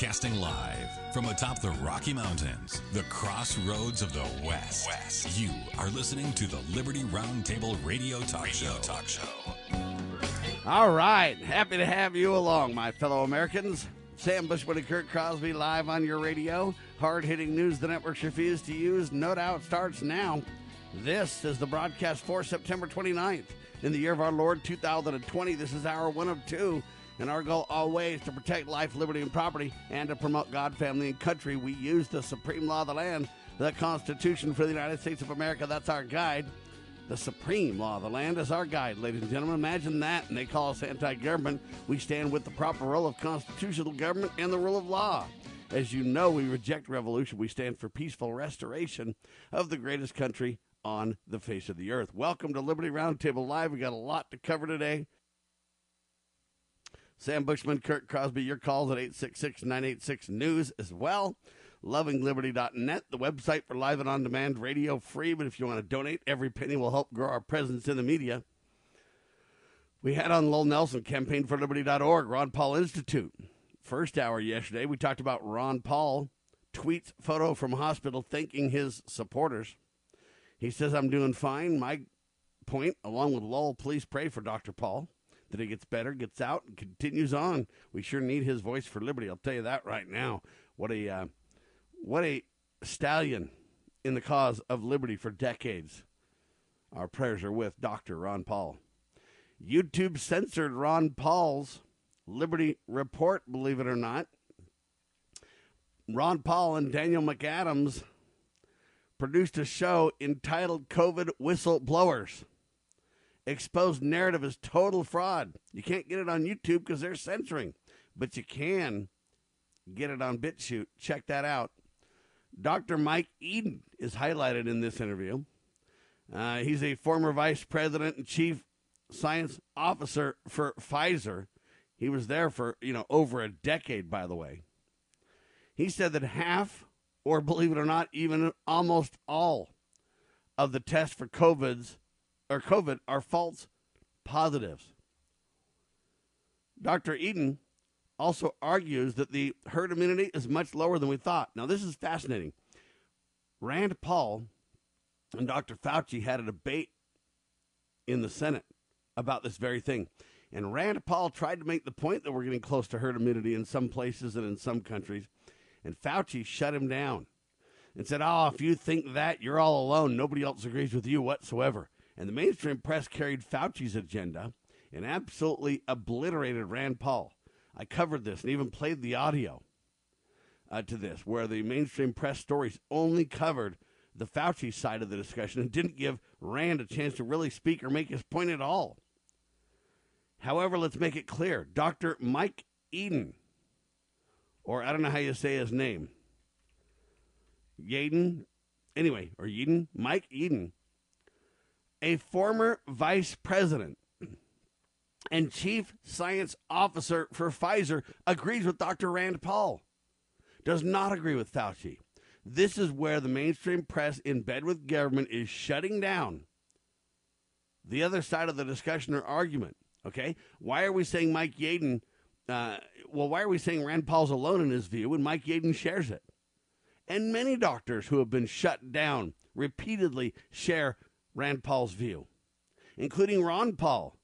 Broadcasting live from atop the Rocky Mountains, the crossroads of the West. West. You are listening to the Liberty Roundtable Radio Talk radio Show. Talk Show. All right, happy to have you along, my fellow Americans. Sam Bushman and Kurt Crosby live on your radio. Hard hitting news the networks refuse to use. No doubt starts now. This is the broadcast for September 29th in the year of our Lord 2020. This is hour one of two. And our goal always to protect life, liberty, and property and to promote God, family, and country. We use the supreme law of the land, the Constitution for the United States of America. That's our guide. The supreme law of the land is our guide, ladies and gentlemen. Imagine that. And they call us anti government. We stand with the proper role of constitutional government and the rule of law. As you know, we reject revolution. We stand for peaceful restoration of the greatest country on the face of the earth. Welcome to Liberty Roundtable Live. We got a lot to cover today. Sam Bushman, Kurt Crosby, your calls at 866 986 News as well. LovingLiberty.net, the website for live and on demand radio free. But if you want to donate, every penny will help grow our presence in the media. We had on Lowell Nelson, campaignforliberty.org, Ron Paul Institute. First hour yesterday, we talked about Ron Paul tweets photo from hospital thanking his supporters. He says, I'm doing fine. My point, along with Lowell, please pray for Dr. Paul that he gets better, gets out, and continues on. We sure need his voice for liberty. I'll tell you that right now. What a uh, what a stallion in the cause of liberty for decades. Our prayers are with Dr. Ron Paul. YouTube censored Ron Paul's Liberty Report, believe it or not. Ron Paul and Daniel McAdams produced a show entitled COVID Whistleblowers exposed narrative is total fraud. You can't get it on YouTube because they're censoring, but you can get it on BitChute. Check that out. Dr. Mike Eden is highlighted in this interview. Uh, he's a former vice president and chief science officer for Pfizer. He was there for, you know, over a decade, by the way. He said that half, or believe it or not, even almost all of the tests for COVID's or COVID are false positives. Dr. Eden also argues that the herd immunity is much lower than we thought. Now, this is fascinating. Rand Paul and Dr. Fauci had a debate in the Senate about this very thing. And Rand Paul tried to make the point that we're getting close to herd immunity in some places and in some countries. And Fauci shut him down and said, Oh, if you think that, you're all alone. Nobody else agrees with you whatsoever. And the mainstream press carried Fauci's agenda and absolutely obliterated Rand Paul. I covered this and even played the audio uh, to this, where the mainstream press stories only covered the Fauci side of the discussion and didn't give Rand a chance to really speak or make his point at all. However, let's make it clear Dr. Mike Eden, or I don't know how you say his name, Yeadon, anyway, or Eden, Mike Eden, a former vice president and chief science officer for Pfizer, agrees with Dr. Rand Paul, does not agree with Fauci. This is where the mainstream press, in bed with government, is shutting down the other side of the discussion or argument. Okay? Why are we saying Mike Yeadon? Uh, well, why are we saying Rand Paul's alone in his view when Mike Yeadon shares it? And many doctors who have been shut down repeatedly share Rand Paul's view, including Ron Paul,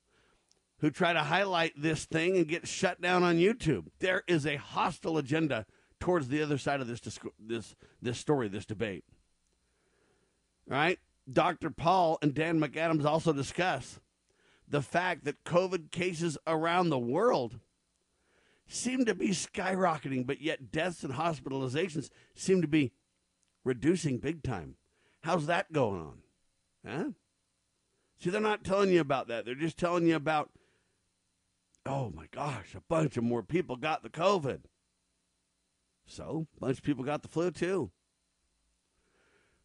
who try to highlight this thing and get shut down on YouTube. There is a hostile agenda towards the other side of this this this story, this debate. All right? Dr. Paul and Dan McAdams also discuss the fact that COVID cases around the world seem to be skyrocketing, but yet deaths and hospitalizations seem to be reducing big time. How's that going on? Huh? See, they're not telling you about that. They're just telling you about, oh my gosh, a bunch of more people got the COVID. So, a bunch of people got the flu too.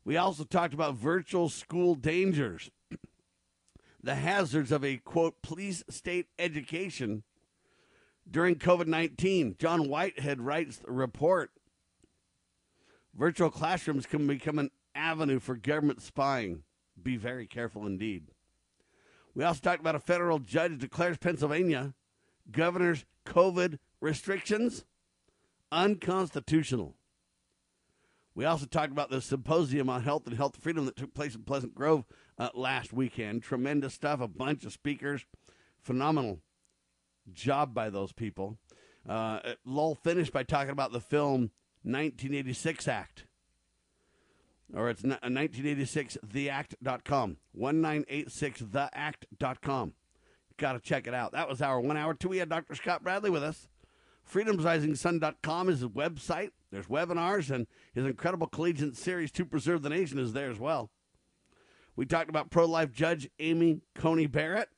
We also talked about virtual school dangers, the hazards of a quote, police state education during COVID 19. John Whitehead writes the report. Virtual classrooms can become an avenue for government spying be very careful indeed. We also talked about a federal judge declares Pennsylvania governor's COVID restrictions unconstitutional. We also talked about the symposium on health and health freedom that took place in Pleasant Grove uh, last weekend. Tremendous stuff, a bunch of speakers, phenomenal job by those people. Uh, Lowell finished by talking about the film 1986 Act. Or it's 1986theact.com. 1986theact.com. Got to check it out. That was our one hour two. We had Dr. Scott Bradley with us. FreedomsRisingSun.com is his website. There's webinars, and his incredible collegiate series, To Preserve the Nation, is there as well. We talked about pro life judge Amy Coney Barrett,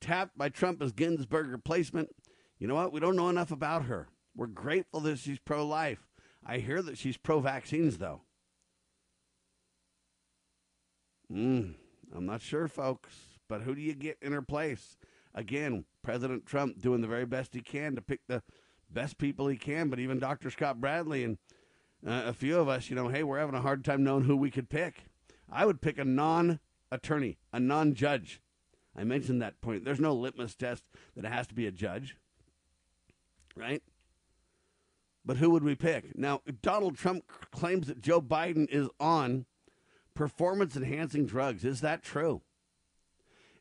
tapped by Trump as Ginsburg replacement. You know what? We don't know enough about her. We're grateful that she's pro life. I hear that she's pro vaccines, though. Mm, I'm not sure, folks. But who do you get in her place? Again, President Trump doing the very best he can to pick the best people he can. But even Dr. Scott Bradley and uh, a few of us, you know, hey, we're having a hard time knowing who we could pick. I would pick a non attorney, a non judge. I mentioned that point. There's no litmus test that it has to be a judge, right? But who would we pick? Now, Donald Trump claims that Joe Biden is on performance enhancing drugs. Is that true?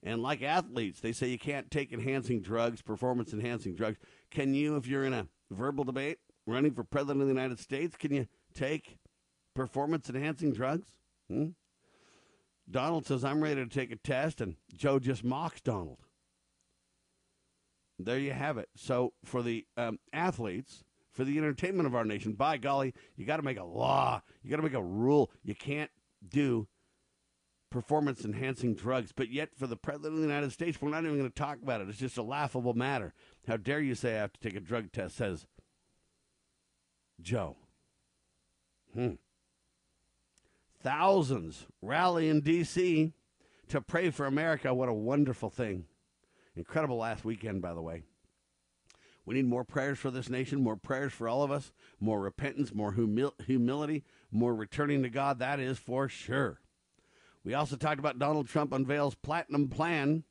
And like athletes, they say you can't take enhancing drugs, performance enhancing drugs. Can you, if you're in a verbal debate running for president of the United States, can you take performance enhancing drugs? Hmm? Donald says, I'm ready to take a test, and Joe just mocks Donald. There you have it. So, for the um, athletes, for the entertainment of our nation, by golly, you got to make a law. You got to make a rule. You can't do performance enhancing drugs. But yet, for the President of the United States, we're not even going to talk about it. It's just a laughable matter. How dare you say I have to take a drug test, says Joe. Hmm. Thousands rally in D.C. to pray for America. What a wonderful thing. Incredible last weekend, by the way. We need more prayers for this nation, more prayers for all of us, more repentance, more humil- humility, more returning to God. That is for sure. We also talked about Donald Trump unveils platinum plan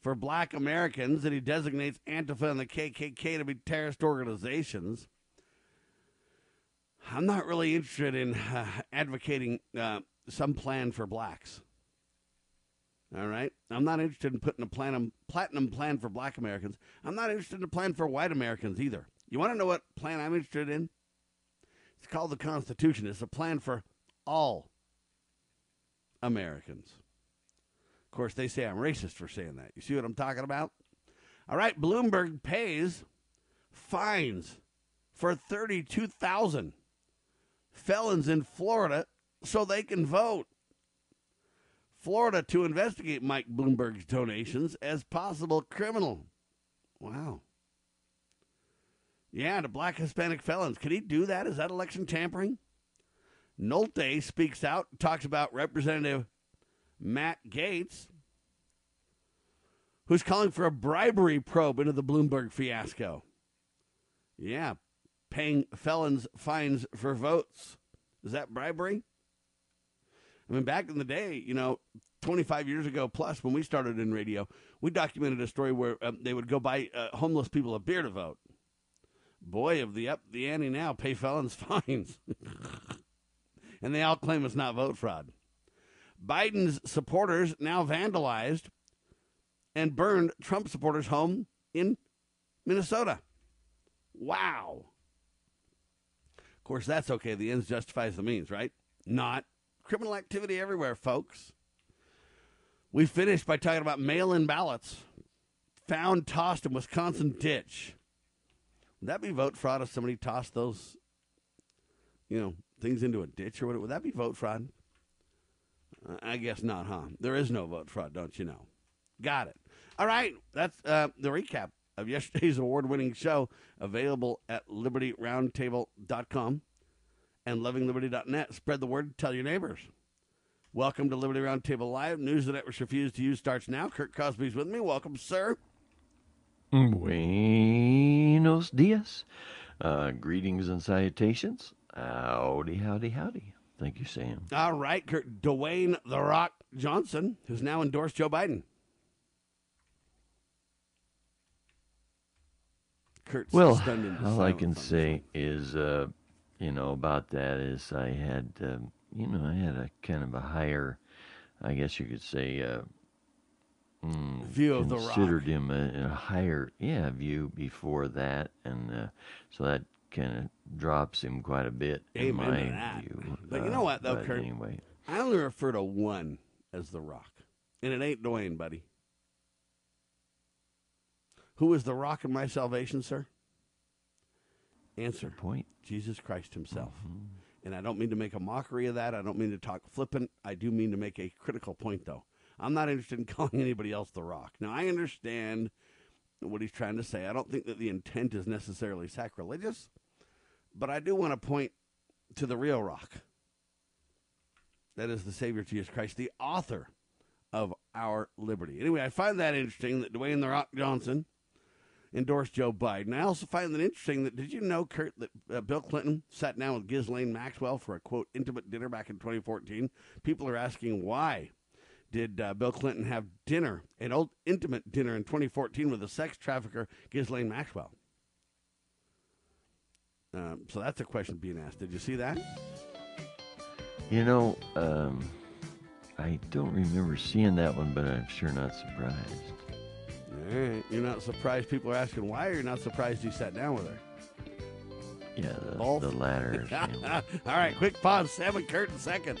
for black Americans that he designates Antifa and the KKK to be terrorist organizations. I'm not really interested in uh, advocating uh, some plan for blacks. All right. I'm not interested in putting a platinum, platinum plan for black Americans. I'm not interested in a plan for white Americans either. You want to know what plan I'm interested in? It's called the Constitution. It's a plan for all Americans. Of course, they say I'm racist for saying that. You see what I'm talking about? All right, Bloomberg pays fines for 32,000 felons in Florida so they can vote. Florida to investigate Mike Bloomberg's donations as possible criminal. Wow. Yeah, to black Hispanic felons. Could he do that? Is that election tampering? Nolte speaks out, talks about Representative Matt Gaetz, who's calling for a bribery probe into the Bloomberg fiasco. Yeah, paying felons fines for votes. Is that bribery? I mean, back in the day, you know, 25 years ago plus, when we started in radio, we documented a story where um, they would go buy uh, homeless people a beer to vote. Boy, of the up the ante now, pay felons fines. and they all claim it's not vote fraud. Biden's supporters now vandalized and burned Trump supporters' home in Minnesota. Wow. Of course, that's okay. The ends justifies the means, right? Not. Criminal activity everywhere, folks. We finished by talking about mail in ballots found tossed in Wisconsin ditch. Would that be vote fraud if somebody tossed those, you know, things into a ditch or what? Would that be vote fraud? I guess not, huh? There is no vote fraud, don't you know? Got it. All right, that's uh, the recap of yesterday's award-winning show, available at libertyroundtable.com and lovingliberty.net. Spread the word, tell your neighbors. Welcome to Liberty Roundtable Live. News the networks refuse to use starts now. Kurt Crosby's with me. Welcome, sir. Buenos dias. Uh, greetings and salutations. Howdy, howdy, howdy. Thank you, Sam. All right, Kurt. Dwayne The Rock Johnson, who's now endorsed Joe Biden. Kurt's Well, all I can say is, uh, you know, about that is I had, um, you know, I had a kind of a higher, I guess you could say, uh, mm, View of the rock. considered him a, a higher, yeah, view before that, and uh, so that kind of drops him quite a bit in Amen to my that. view. But you uh, know what, though, Kurt? Anyway, I only refer to one as the rock, and it ain't Dwayne, buddy. Who is the rock of my salvation, sir? Answer. point. Jesus Christ Himself. Mm-hmm. And I don't mean to make a mockery of that. I don't mean to talk flippant. I do mean to make a critical point, though. I'm not interested in calling anybody else the rock. Now, I understand what he's trying to say. I don't think that the intent is necessarily sacrilegious, but I do want to point to the real rock. That is the Savior Jesus Christ, the author of our liberty. Anyway, I find that interesting that Dwayne the Rock Johnson endorsed Joe Biden. I also find it interesting that did you know, Kurt, that uh, Bill Clinton sat down with Ghislaine Maxwell for a quote intimate dinner back in 2014? People are asking why did uh, Bill Clinton have dinner, an old intimate dinner in 2014 with the sex trafficker Ghislaine Maxwell? Um, so that's a question being asked. Did you see that? You know, um, I don't remember seeing that one, but I'm sure not surprised. All right. You're not surprised people are asking why, or you're not surprised you sat down with her? Yeah, the, Both? the latter. All right, quick pause, seven curtain seconds.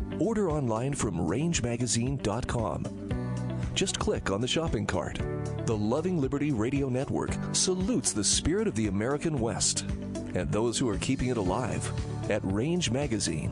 Order online from rangemagazine.com. Just click on the shopping cart. The Loving Liberty Radio Network salutes the spirit of the American West and those who are keeping it alive at Range Magazine.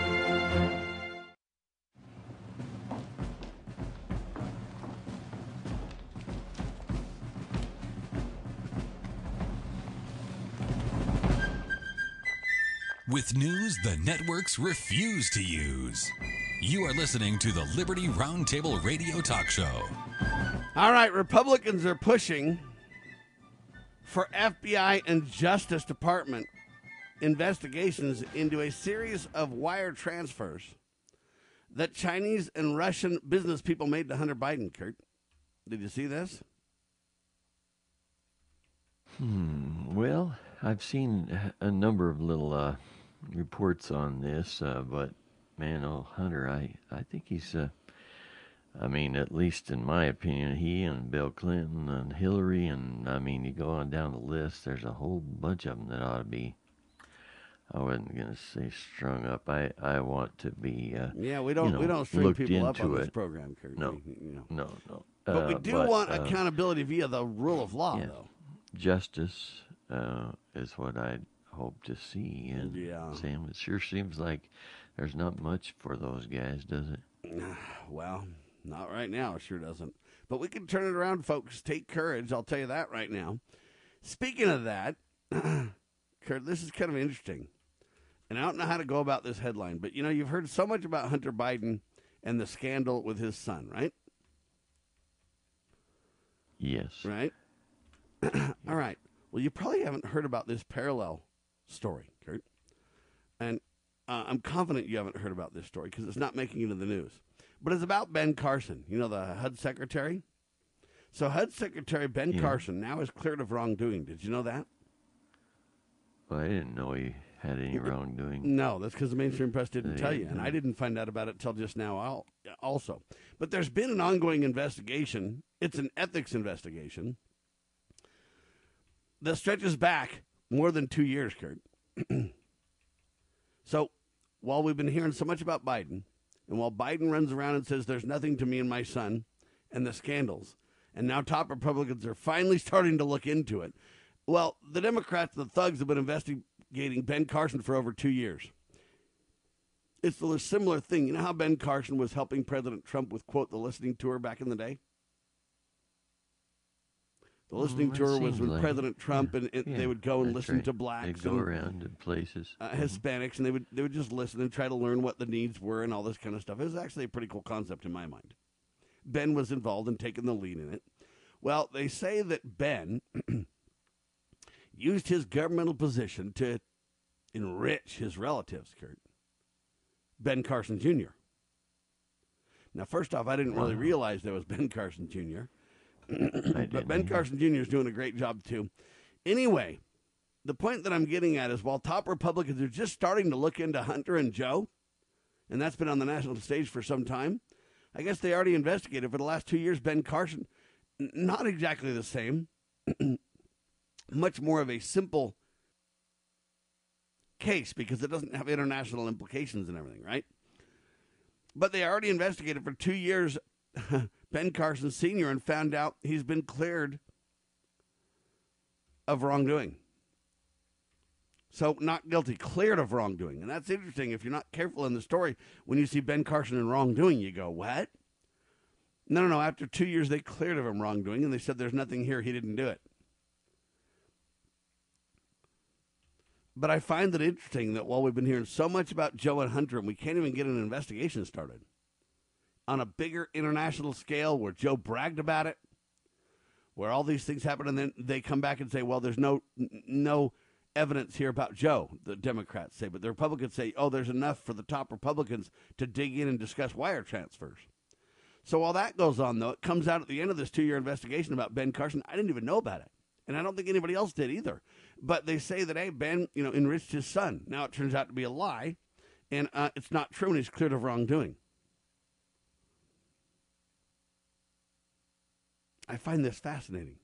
With news the networks refuse to use. You are listening to the Liberty Roundtable Radio Talk Show. All right, Republicans are pushing for FBI and Justice Department investigations into a series of wire transfers that Chinese and Russian business people made to Hunter Biden, Kurt. Did you see this? Hmm. Well, I've seen a number of little uh, reports on this, uh, but man, oh Hunter, I I think he's. Uh, I mean, at least in my opinion, he and Bill Clinton and Hillary, and I mean, you go on down the list. There's a whole bunch of them that ought to be. I wasn't gonna say strung up. I I want to be. Uh, Yeah, we don't you we don't string people up on into this program, Kurt. No. We- you know. No, no. But we Uh, do want uh, accountability via the rule of law, yeah. though. justice uh, is what I hope to see. And Yeah. Sam, it sure seems like there's not much for those guys, does it? Well, not right now. It sure doesn't. But we can turn it around, folks. Take courage. I'll tell you that right now. Speaking of that, Kurt, this is kind of interesting. And I don't know how to go about this headline, but you know, you've heard so much about Hunter Biden and the scandal with his son, right? Yes. Right? All right. Well, you probably haven't heard about this parallel story, Kurt. And uh, I'm confident you haven't heard about this story because it's not making it in the news. But it's about Ben Carson, you know, the HUD secretary. So, HUD Secretary Ben Yeah. Carson now is cleared of wrongdoing. Did you know that? Well, I didn't know he had any wrongdoing. No, that's because the mainstream press didn't tell you, and I didn't find out about it till just now. Also, but there's been an ongoing investigation. It's an ethics investigation that stretches back more than two years, Kurt. so, while we've been hearing so much about Biden, and while Biden runs around and says there's nothing to me and my son, and the scandals, and now top Republicans are finally starting to look into it. Well, the Democrats, the thugs, have been investigating Ben Carson for over two years. It's a similar thing. You know how Ben Carson was helping President Trump with, quote, the listening tour back in the day? The listening Mm, it tour was with like- President Trump, and, and Yeah, they would go and listen right. to blacks They'd go and around in places. uh, Hispanics, and they would they would just listen and try to learn what the needs were and all this kind of stuff. It was actually a pretty cool concept in my mind. Ben was involved in taking the lead in it. Well, they say that Ben used his governmental position to enrich his relatives, Kurt. Ben Carson Jr. Now, first off, I didn't really realize there was Ben Carson Jr. But Ben. Carson Jr. is doing a great job too. Anyway, the point that I'm getting at is while top Republicans are just starting to look into Hunter and Joe, and that's been on the national stage for some time, I guess they already investigated for the last two years Ben Carson. Not exactly the same, much more of a simple case because it doesn't have international implications and everything, right? But they already investigated for two years Ben Carson Sr. and found out he's been cleared of wrongdoing. So, not guilty, cleared of wrongdoing. And that's interesting. If you're not careful in the story, when you see Ben Carson in wrongdoing, you go, What? No, no, no. After two years, they cleared of him wrongdoing, and they said there's nothing here. He didn't do it. But I find it interesting that while we've been hearing so much about Joe and Hunter, and we can't even get an investigation started on a bigger international scale where Joe bragged about it, where all these things happen, and then they come back and say, "Well, there's no no evidence here about Joe." The Democrats say, but the Republicans say, "Oh, there's enough for the top Republicans to dig in and discuss wire transfers." So while that goes on, though, it comes out at the end of this two-year investigation about Ben Carson. I didn't even know about it, and I don't think anybody else did either. But they say that hey, Ben, you know, enriched his son. Now it turns out to be a lie, and uh, it's not true, and he's cleared of wrongdoing. I find this fascinating.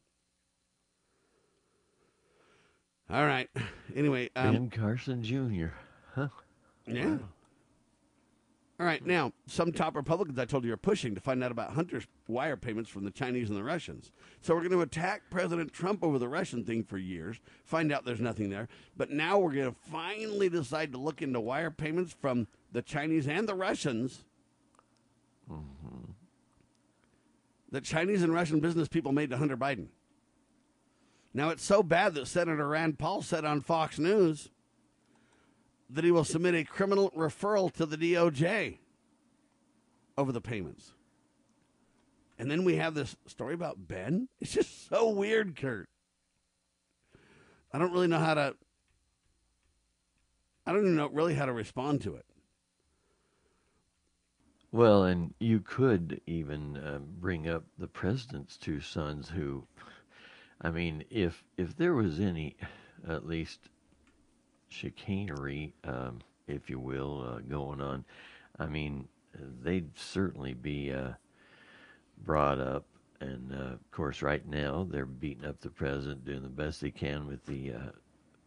All right. Anyway, um, ben Carson Jr. Huh? yeah. All right. Now, some top Republicans I told you are pushing to find out about Hunter's wire payments from the Chinese and the Russians. So we're going to attack President Trump over the Russian thing for years, find out there's nothing there. But now we're going to finally decide to look into wire payments from the Chinese and the Russians. The Chinese and Russian business people made to Hunter Biden. Now, it's so bad that Senator Rand Paul said on Fox News that he will submit a criminal referral to the DOJ over the payments. And then we have this story about Ben. It's just so weird, Kurt. I don't really know how to. I don't even know really how to respond to it. Well, and you could even uh, bring up the president's two sons, who, I mean, if if there was any, at least, chicanery, um, if you will, uh, going on, I mean, they'd certainly be uh, brought up. And uh, of course, right now they're beating up the president, doing the best they can with the, uh,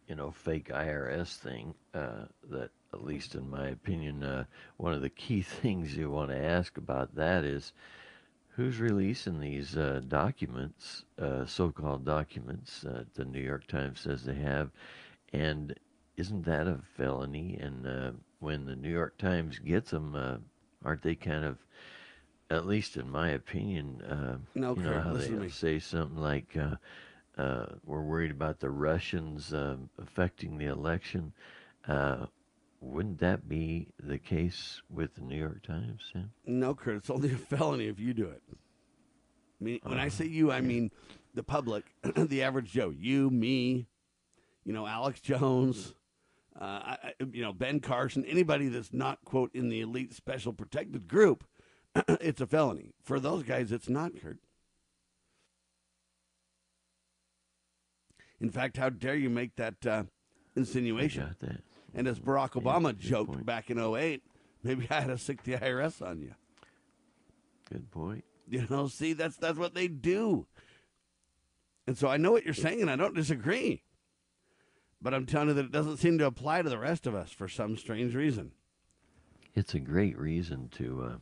you know, fake IRS thing. Uh, that, at least in my opinion, uh, one of the key things you want to ask about that is who's releasing these uh, documents, uh, so-called documents uh, the New York Times says they have, and isn't that a felony? And uh, when the New York Times gets them, uh, aren't they kind of, at least in my opinion, uh, No, you know Kurt, how they me. say something like, uh, uh, "We're worried about the Russians uh, affecting the election." Uh, wouldn't that be the case with the New York Times? Sam? No, Kurt, it's only a felony if you do it. I mean, when I say you, I mean the public, the average Joe. You, me, you know, Alex Jones, uh, I, I- you know, Ben Carson, anybody that's not, quote, in the elite special protected group, it's a felony. For those guys, it's not, Kurt. In fact, how dare you make that uh, insinuation? Got that? And as Barack Obama good joked point. back in 08, maybe I had to sic the IRS on you. Good point. You know, see, that's that's what they do. And so I know what you're saying, and I don't disagree. But I'm telling you that it doesn't seem to apply to the rest of us for some strange reason. It's a great reason to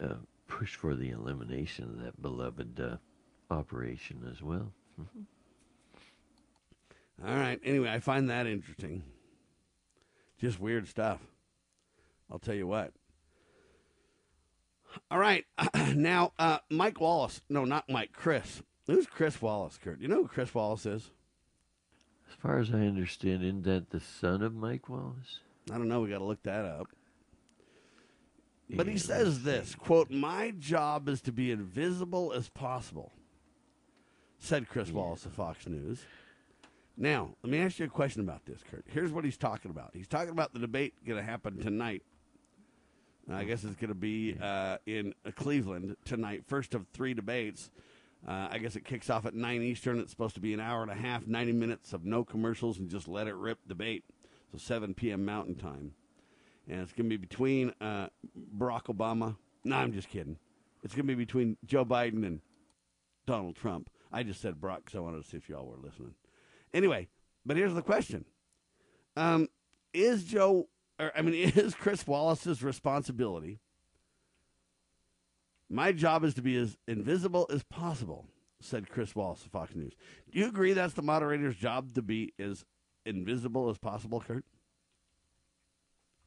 uh, uh, push for the elimination of that beloved uh, operation as well. All right. Anyway, I find that interesting. Just weird stuff. I'll tell you what. All right. now, uh, Mike Wallace. No, not Mike. Chris. Who's Chris Wallace, Kurt? You know who Chris Wallace is? As far as I understand, isn't that the son of Mike Wallace? I don't know. We got to look that up. But he says this quote, My job is to be invisible as possible, said Chris Wallace of Fox News. Now, let me ask you a question about this, Kurt. Here's what he's talking about. He's talking about the debate going to happen tonight. I guess it's going to be uh, in uh, Cleveland tonight. First of three debates. Uh, I guess it kicks off at 9 Eastern. It's supposed to be an hour and a half, 90 minutes of no commercials and just let it rip debate. So 7 p.m. Mountain Time and it's going to be between uh, Barack Obama. No, I'm just kidding. It's going to be between Joe Biden and Donald Trump. I just said Barack because I wanted to see if y'all were listening. Anyway, but here's the question: um, Is Joe? Or, I mean, is Chris Wallace's responsibility? My job is to be as invisible as possible," said Chris Wallace of Fox News. Do you agree that's the moderator's job to be as invisible as possible, Kurt?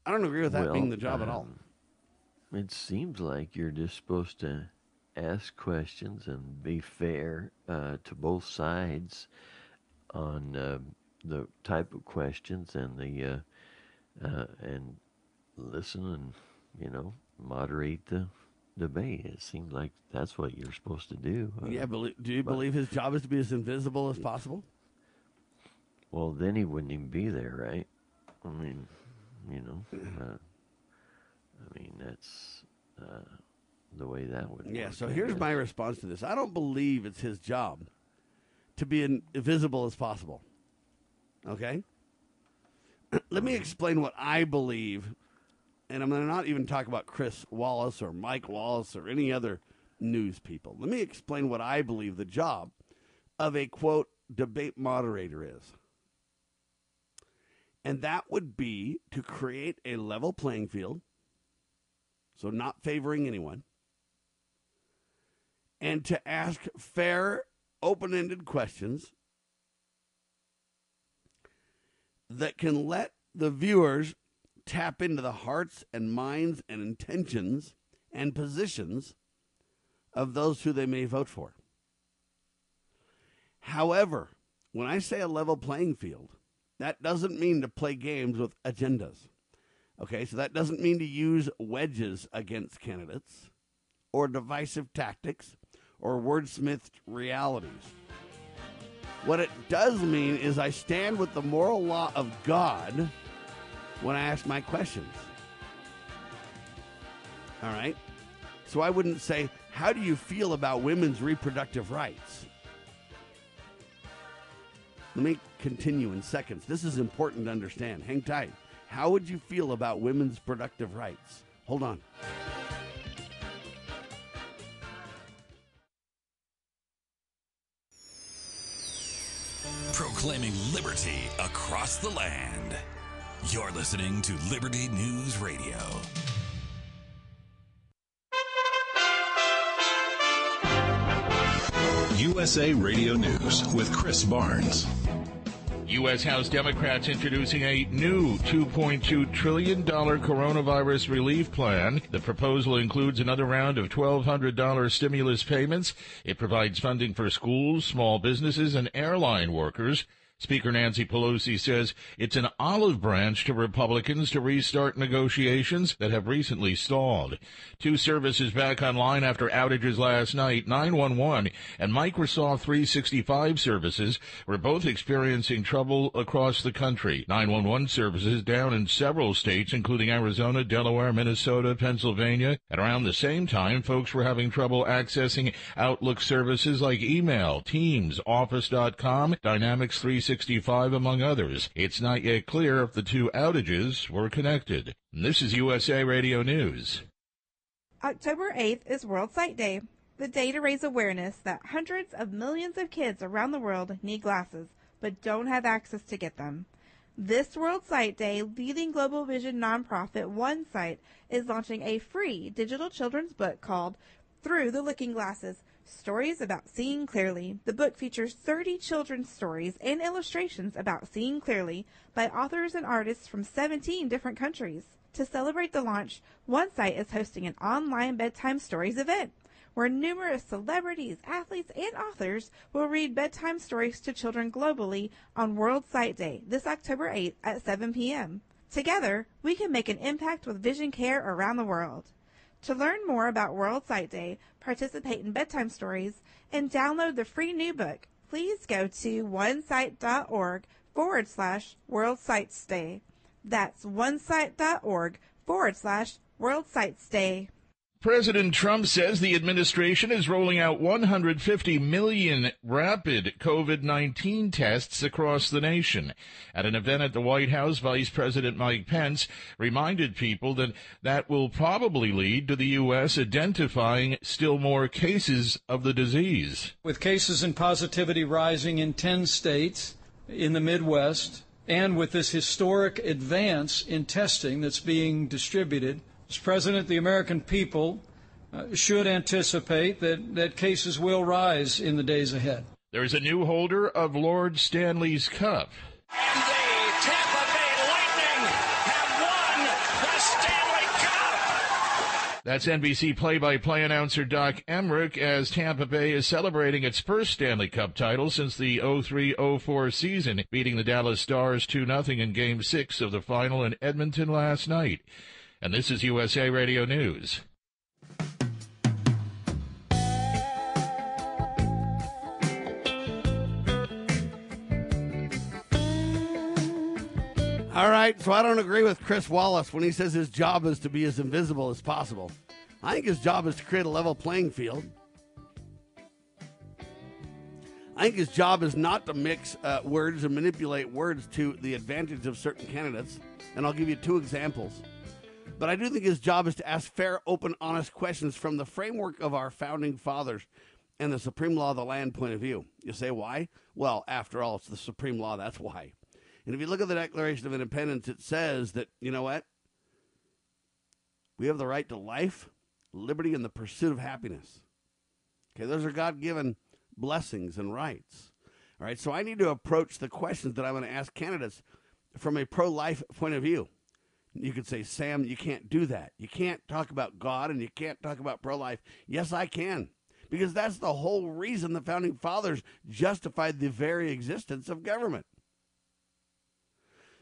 I don't agree with that Well, being the job at all. um, It seems like you're just supposed to ask questions and be fair uh, to both sides on uh, the type of questions and the uh, uh, and listen and you know moderate the debate. It seems like that's what you're supposed to do. Uh, Yeah, do you believe his job is to be as invisible as possible? Well, then he wouldn't even be there, right? I mean, you know, uh, I mean that's uh, the way that would. Yeah, so here's my response to this. I don't believe it's his job to be in, invisible as possible. Okay? Let me explain what I believe, and I'm going to not even talk about Chris Wallace or Mike Wallace or any other news people. Let me explain what I believe the job of a quote debate moderator is. And that would be to create a level playing field, so not favoring anyone and to ask fair, open ended questions that can let the viewers tap into the hearts and minds and intentions and positions of those who they may vote for. However, when I say a level playing field, that doesn't mean to play games with agendas. Okay, so that doesn't mean to use wedges against candidates or divisive tactics or wordsmithed realities. What it does mean is I stand with the moral law of God when I ask my questions. All right? So I wouldn't say, How do you feel about women's reproductive rights? Let me continue in seconds. This is important to understand. Hang tight. How would you feel about women's productive rights? Hold on. Proclaiming liberty across the land. You're listening to Liberty News Radio. USA Radio News with Chris Barnes. U.S. House Democrats introducing a new $2.2 trillion coronavirus relief plan. The proposal includes another round of $1,200 stimulus payments. It provides funding for schools, small businesses, and airline workers. Speaker Nancy Pelosi says it's an olive branch to Republicans to restart negotiations that have recently stalled. Two services back online after outages last night, 911 and Microsoft 365 services were both experiencing trouble across the country. 911 services down in several states, including Arizona, Delaware, Minnesota, Pennsylvania. At around the same time, folks were having trouble accessing Outlook services like email, Teams, Office.com, Dynamics 365 65, among others. It's not yet clear if the two outages were connected. This is USA Radio News. October 8th is World Sight Day, the day to raise awareness that hundreds of millions of kids around the world need glasses but don't have access to get them. This World Sight Day, leading global vision nonprofit One Sight is launching a free digital children's book called Through the Looking Glasses Stories about Seeing Clearly. The book features 30 children's stories and illustrations about seeing clearly by authors and artists from 17 different countries. To celebrate the launch, One Sight is hosting an online bedtime stories event where numerous celebrities, athletes, and authors will read bedtime stories to children globally on World Sight Day this October 8th at 7 p.m. Together, we can make an impact with vision care around the world. To learn more about World Sight Day, participate in bedtime stories, and download the free new book, please go to onesight.org forward slash World Sights Day. That's onesight.org forward slash World Sights Day. President Trump says the administration is rolling out 150 million rapid COVID-19 tests across the nation. At an event at the White House, Vice President Mike Pence reminded people that that will probably lead to the U.S. identifying still more cases of the disease. With cases and positivity rising in 10 states in the Midwest, and with this historic advance in testing that's being distributed, Mr. President, the American people uh, should anticipate that, that cases will rise in the days ahead. There is a new holder of Lord Stanley's Cup. And the Tampa Bay Lightning have won the Stanley Cup. That's NBC play-by-play announcer Doc Emrick as Tampa Bay is celebrating its first Stanley Cup title since the 03-04 season, beating the Dallas Stars 2-0 in Game 6 of the final in Edmonton last night. And this is USA Radio News. All right, so I don't agree with Chris Wallace when he says his job is to be as invisible as possible. I think his job is to create a level playing field. I think his job is not to mix uh, words and manipulate words to the advantage of certain candidates. And I'll give you two examples. But I do think his job is to ask fair, open, honest questions from the framework of our founding fathers and the supreme law of the land point of view. You say, why? Well, after all, it's the supreme law. That's why. And if you look at the Declaration of Independence, it says that, you know what? We have the right to life, liberty, and the pursuit of happiness. Okay, those are God given blessings and rights. All right, so I need to approach the questions that I'm going to ask candidates from a pro life point of view. You could say, Sam, you can't do that. You can't talk about God and you can't talk about pro life. Yes, I can. Because that's the whole reason the founding fathers justified the very existence of government.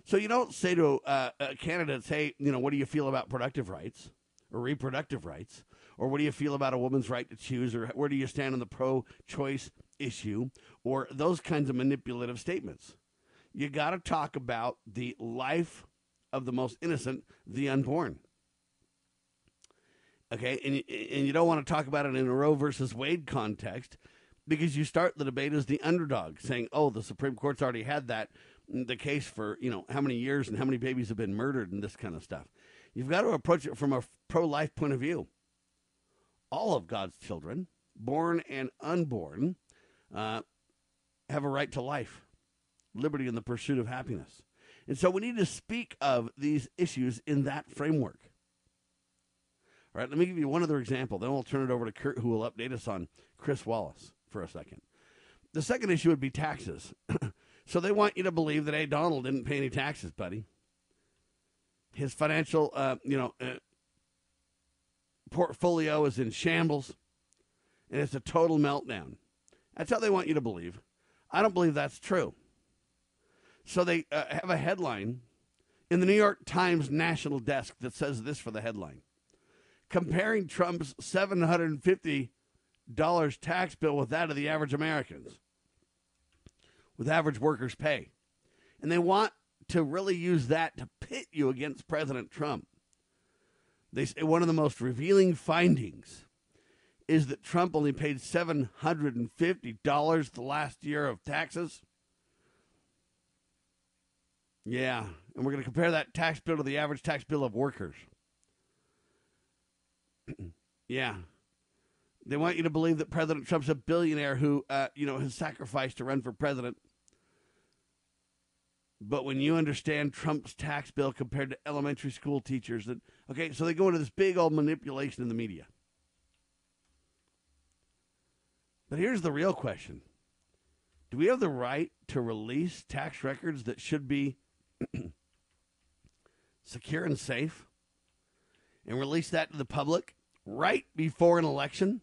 So you don't say to uh, candidates, hey, you know, what do you feel about productive rights or reproductive rights? Or what do you feel about a woman's right to choose? Or where do you stand on the pro choice issue? Or those kinds of manipulative statements. You got to talk about the life of the most innocent, the unborn. Okay, and, and you don't want to talk about it in a Roe versus Wade context because you start the debate as the underdog, saying, "Oh, the Supreme Court's already had that the case for you know how many years and how many babies have been murdered and this kind of stuff." You've got to approach it from a pro-life point of view. All of God's children, born and unborn, uh, have a right to life, liberty, and the pursuit of happiness. And so we need to speak of these issues in that framework. All right, let me give you one other example. Then we'll turn it over to Kurt, who will update us on Chris Wallace for a second. The second issue would be taxes. So they want you to believe that, hey, Donald didn't pay any taxes, buddy. His financial, uh, you know, uh, portfolio is in shambles, and it's a total meltdown. That's how they want you to believe. I don't believe that's true. So they uh, have a headline in the New York Times national desk that says this for the headline comparing Trump's $750 tax bill with that of the average Americans, with average workers' pay. And they want to really use that to pit you against President Trump. They say one of the most revealing findings is that Trump only paid $750 the last year of taxes. Yeah, and we're going to compare that tax bill to the average tax bill of workers. yeah. They want you to believe that President Trump's a billionaire who, uh, you know, has sacrificed to run for president. But when you understand Trump's tax bill compared to elementary school teachers, that okay, so they go into this big old manipulation in the media. But here's the real question: Do we have the right to release tax records that should be secure and safe, and release that to the public right before an election?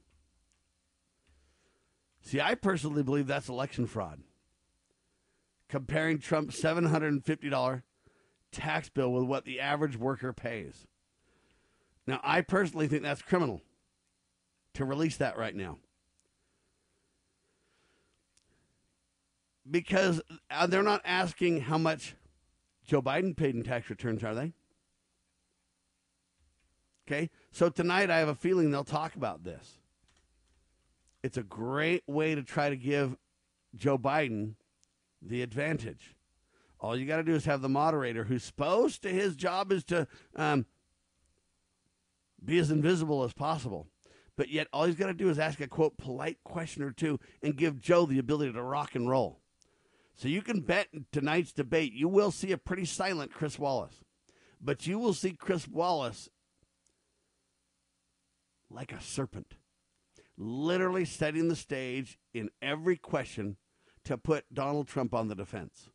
See, I personally believe that's election fraud. Comparing Trump's $750 tax bill with what the average worker pays. Now, I personally think that's criminal to release that right now. Because uh, they're not asking how much Joe Biden paid in tax returns, are they? Okay, so tonight I have a feeling they'll talk about this. It's a great way to try to give Joe Biden the advantage. All you got to do is have the moderator, who's supposed to his job is to um, be as invisible as possible. But yet, all he's got to do is ask a quote polite question or two and give Joe the ability to rock and roll. So you can bet tonight's debate, you will see a pretty silent Chris Wallace. But you will see Chris Wallace like a serpent, literally setting the stage in every question to put Donald Trump on the defense,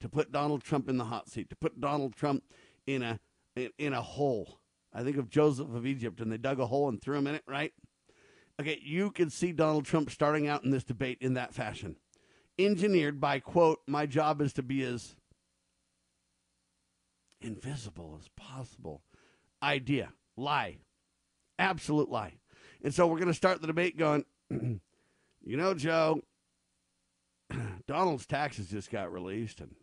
to put Donald Trump in the hot seat, to put Donald Trump in a in, in a hole. I think of Joseph of Egypt, and they dug a hole and threw him in it, right? Okay, you can see Donald Trump starting out in this debate in that fashion, engineered by quote, "My job is to be as invisible as possible." Idea, lie, absolute lie. And so we're going to start the debate going, you know, Joe, Donald's taxes just got released, and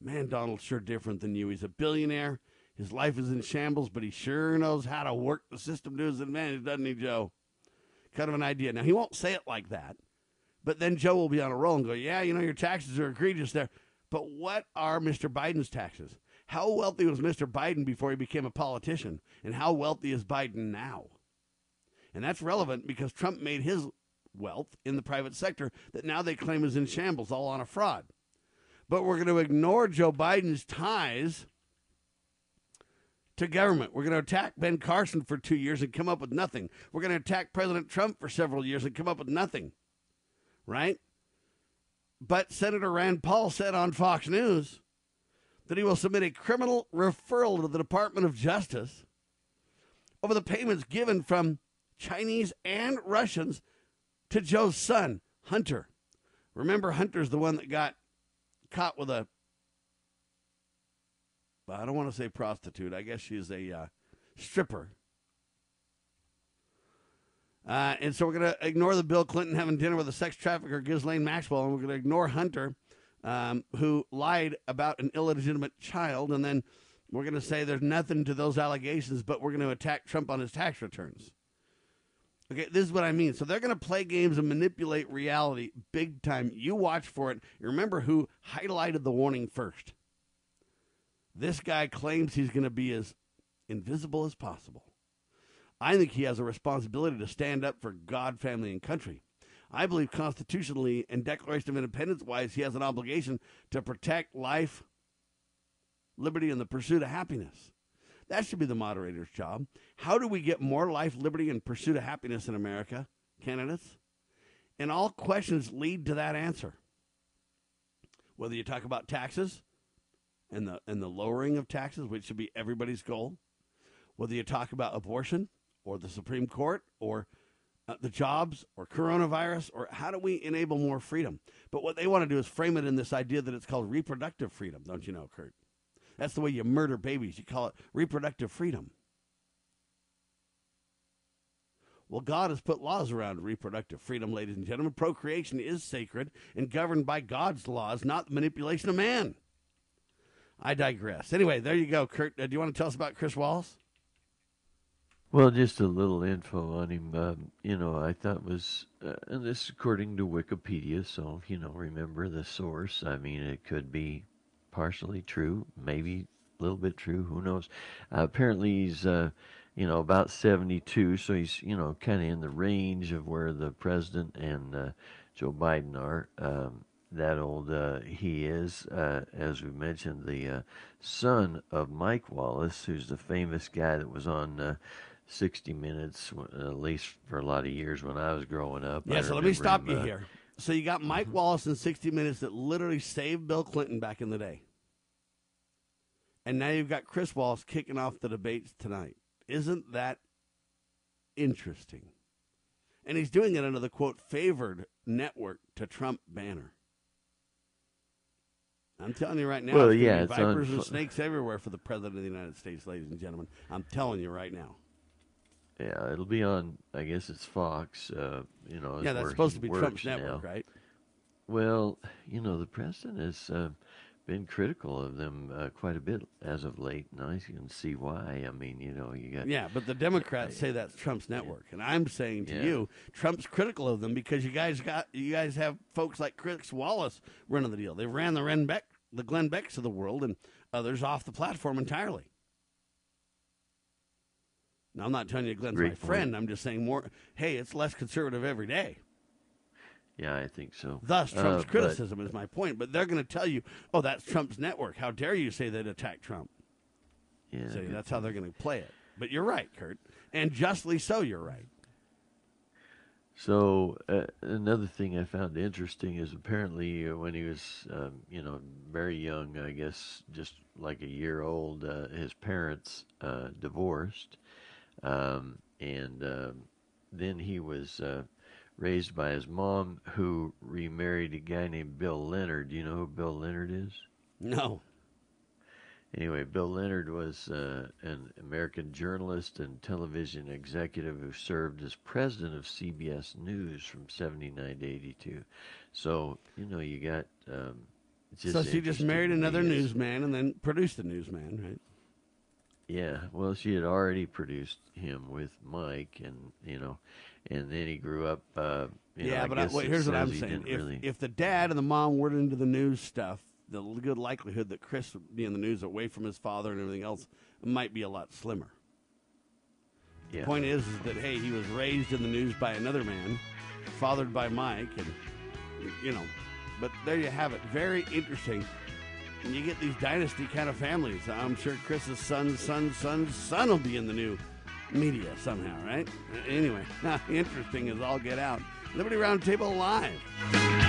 man, Donald's sure different than you. He's a billionaire. His life is in shambles, but he sure knows how to work the system to his advantage, doesn't he, Joe? Kind of an idea. Now, he won't say it like that, but then Joe will be on a roll and go, Yeah, you know, your taxes are egregious there. But what are Mr. Biden's taxes? How wealthy was Mr. Biden before he became a politician? And how wealthy is Biden now? And that's relevant because Trump made his wealth in the private sector that now they claim is in shambles, all on a fraud. But we're going to ignore Joe Biden's ties to government. We're going to attack Ben Carson for two years and come up with nothing. We're going to attack President Trump for several years and come up with nothing. Right? But Senator Rand Paul said on Fox News that he will submit a criminal referral to the Department of Justice over the payments given from Chinese and Russians to Joe's son, Hunter. Remember, Hunter's the one that got caught with a, I don't want to say prostitute. I guess she's a uh, stripper. Uh, and so we're going to ignore the Bill Clinton having dinner with a sex trafficker, Ghislaine Maxwell, and we're going to ignore Hunter, um, who lied about an illegitimate child. And then we're going to say there's nothing to those allegations, but we're going to attack Trump on his tax returns. Okay, this is what I mean. So they're going to play games and manipulate reality big time. You watch for it. Remember who highlighted the warning first. This guy claims he's going to be as invisible as possible. I think he has a responsibility to stand up for God, family, and country. I believe constitutionally and Declaration of Independence wise, he has an obligation to protect life, liberty, and the pursuit of happiness. That should be the moderator's job. How do we get more life, liberty, and pursuit of happiness in America, candidates? And all questions lead to that answer. Whether you talk about taxes and the and the lowering of taxes, which should be everybody's goal, whether you talk about abortion or the Supreme Court or uh, the jobs or coronavirus or how do we enable more freedom? But what they want to do is frame it in this idea that it's called reproductive freedom, don't you know, Kurt? That's the way you murder babies. You call it reproductive freedom. Well, God has put laws around reproductive freedom, ladies and gentlemen. Procreation is sacred and governed by God's laws, not the manipulation of man. I digress. Anyway, there you go, Kurt. Uh, do you want to tell us about Chris Wallace? Well, just a little info on him. Um, you know, I thought was, uh, and this is according to Wikipedia, so you know, remember the source. I mean, it could be partially true, maybe a little bit true. Who knows? Uh, apparently, he's uh, you know about 72, so he's you know kind of in the range of where the president and uh, Joe Biden are. Um, that old uh, he is, uh, as we mentioned, the uh, son of Mike Wallace, who's the famous guy that was on uh, 60 Minutes, at least for a lot of years when I was growing up. Yeah, I so let me stop him, you uh, here. So you got Mike Wallace in 60 Minutes that literally saved Bill Clinton back in the day. And now you've got Chris Wallace kicking off the debates tonight. Isn't that interesting? And he's doing it under the quote favored network to Trump banner. I'm telling you right now, Well, yeah, vipers and snakes everywhere for the president of the United States, ladies and gentlemen. I'm telling you right now. Yeah, it'll be on. I guess it's Fox. Uh, you know. Yeah, that's supposed to be Trump's network, right? Well, you know, the president has uh, been critical of them uh, quite a bit as of late, and I can see why. I mean, you know, you got Yeah, but the Democrats say that's Trump's network, and I'm saying to Yeah. you, Trump's critical of them because you guys got you guys have folks like Chris Wallace running the deal. They ran the Ren Beck, the Glenn Becks of the world, and others off the platform entirely. Now, I'm not telling you Glenn's Great my point. friend. I'm just saying more. Hey, it's less conservative every day. Yeah, I think so. Thus, Uh, Trump's but- criticism is my point. But they're going to tell you, "Oh, that's Trump's network. How dare you say they'd attack Trump?" yeah, So that's how they're going to play it. But you're right, Kurt, and justly so. You're right. So uh, another thing I found interesting is apparently uh, when he was, um, you know, very young, I guess just like a year old, uh, his parents uh, divorced, um, and um, then he was uh, raised by his mom, who remarried a guy named Bill Leonard. Do you know who Bill Leonard is? No. Anyway, Bill Leonard was uh, an American journalist and television executive who served as president of CBS News from 79 to 82. So, you know, you got. Um, so she just married another newsman and then produced a newsman, right? Yeah, well, she had already produced him with Mike, and, you know, and then he grew up. Uh, you know, yeah, I but I, wait, it here's what I'm he saying: if really- if the dad and the mom weren't into the news stuff, the good likelihood that Chris would be in the news away from his father and everything else might be a lot slimmer. yeah. Point is, is that hey, he was raised in the news by another man, fathered by Mike, and you know. But there you have it. Very interesting. And you get these dynasty kind of families. I'm sure Chris's son's son's son's son will be in the new media somehow, right? Anyway, interesting as all get out. Liberty Roundtable Live.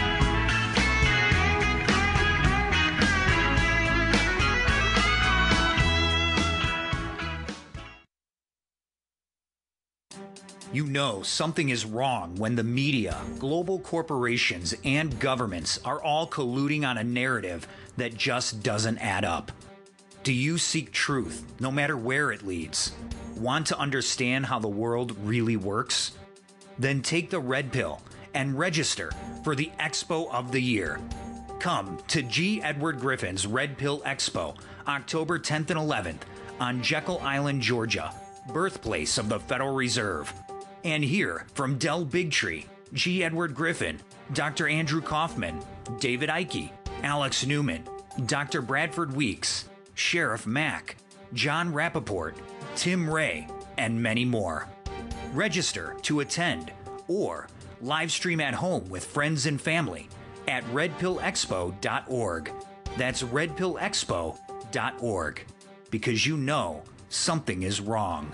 You know something is wrong when the media, global corporations, and governments are all colluding on a narrative that just doesn't add up. Do you seek truth, no matter where it leads? Want to understand how the world really works? Then take the red pill and register for the Expo of the Year. Come to G. Edward Griffin's Red Pill Expo, October 10th and 11th on Jekyll Island, Georgia, birthplace of the Federal Reserve. And hear from Del Bigtree, G. Edward Griffin, Dr. Andrew Kaufman, David Icke, Alex Newman, Dr. Bradford Weeks, Sheriff Mack, Jon Rappoport, Tim Ray, and many more. Register to attend or live stream at home with friends and family at redpillexpo.org. That's redpillexpo.org. Because you know something is wrong.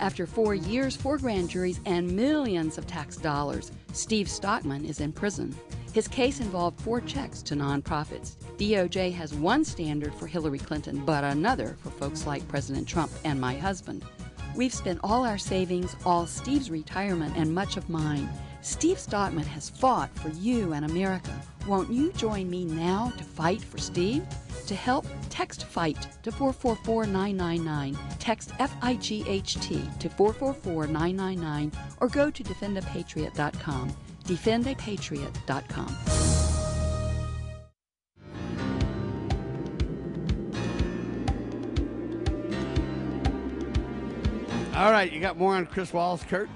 After four years, four grand juries, and millions of tax dollars, Steve Stockman is in prison. His case involved four checks to nonprofits. DOJ has one standard for Hillary Clinton, but another for folks like President Trump and my husband. We've spent all our savings, all Steve's retirement, and much of mine. Steve Stockman has fought for you and America. Won't you join me now to fight for Steve? To help, text FIGHT to 444999, Text F I G H T to 444999, or go to defendapatriot.com. Defendapatriot.com. All right, you got more on Chris Wallace, Kurt,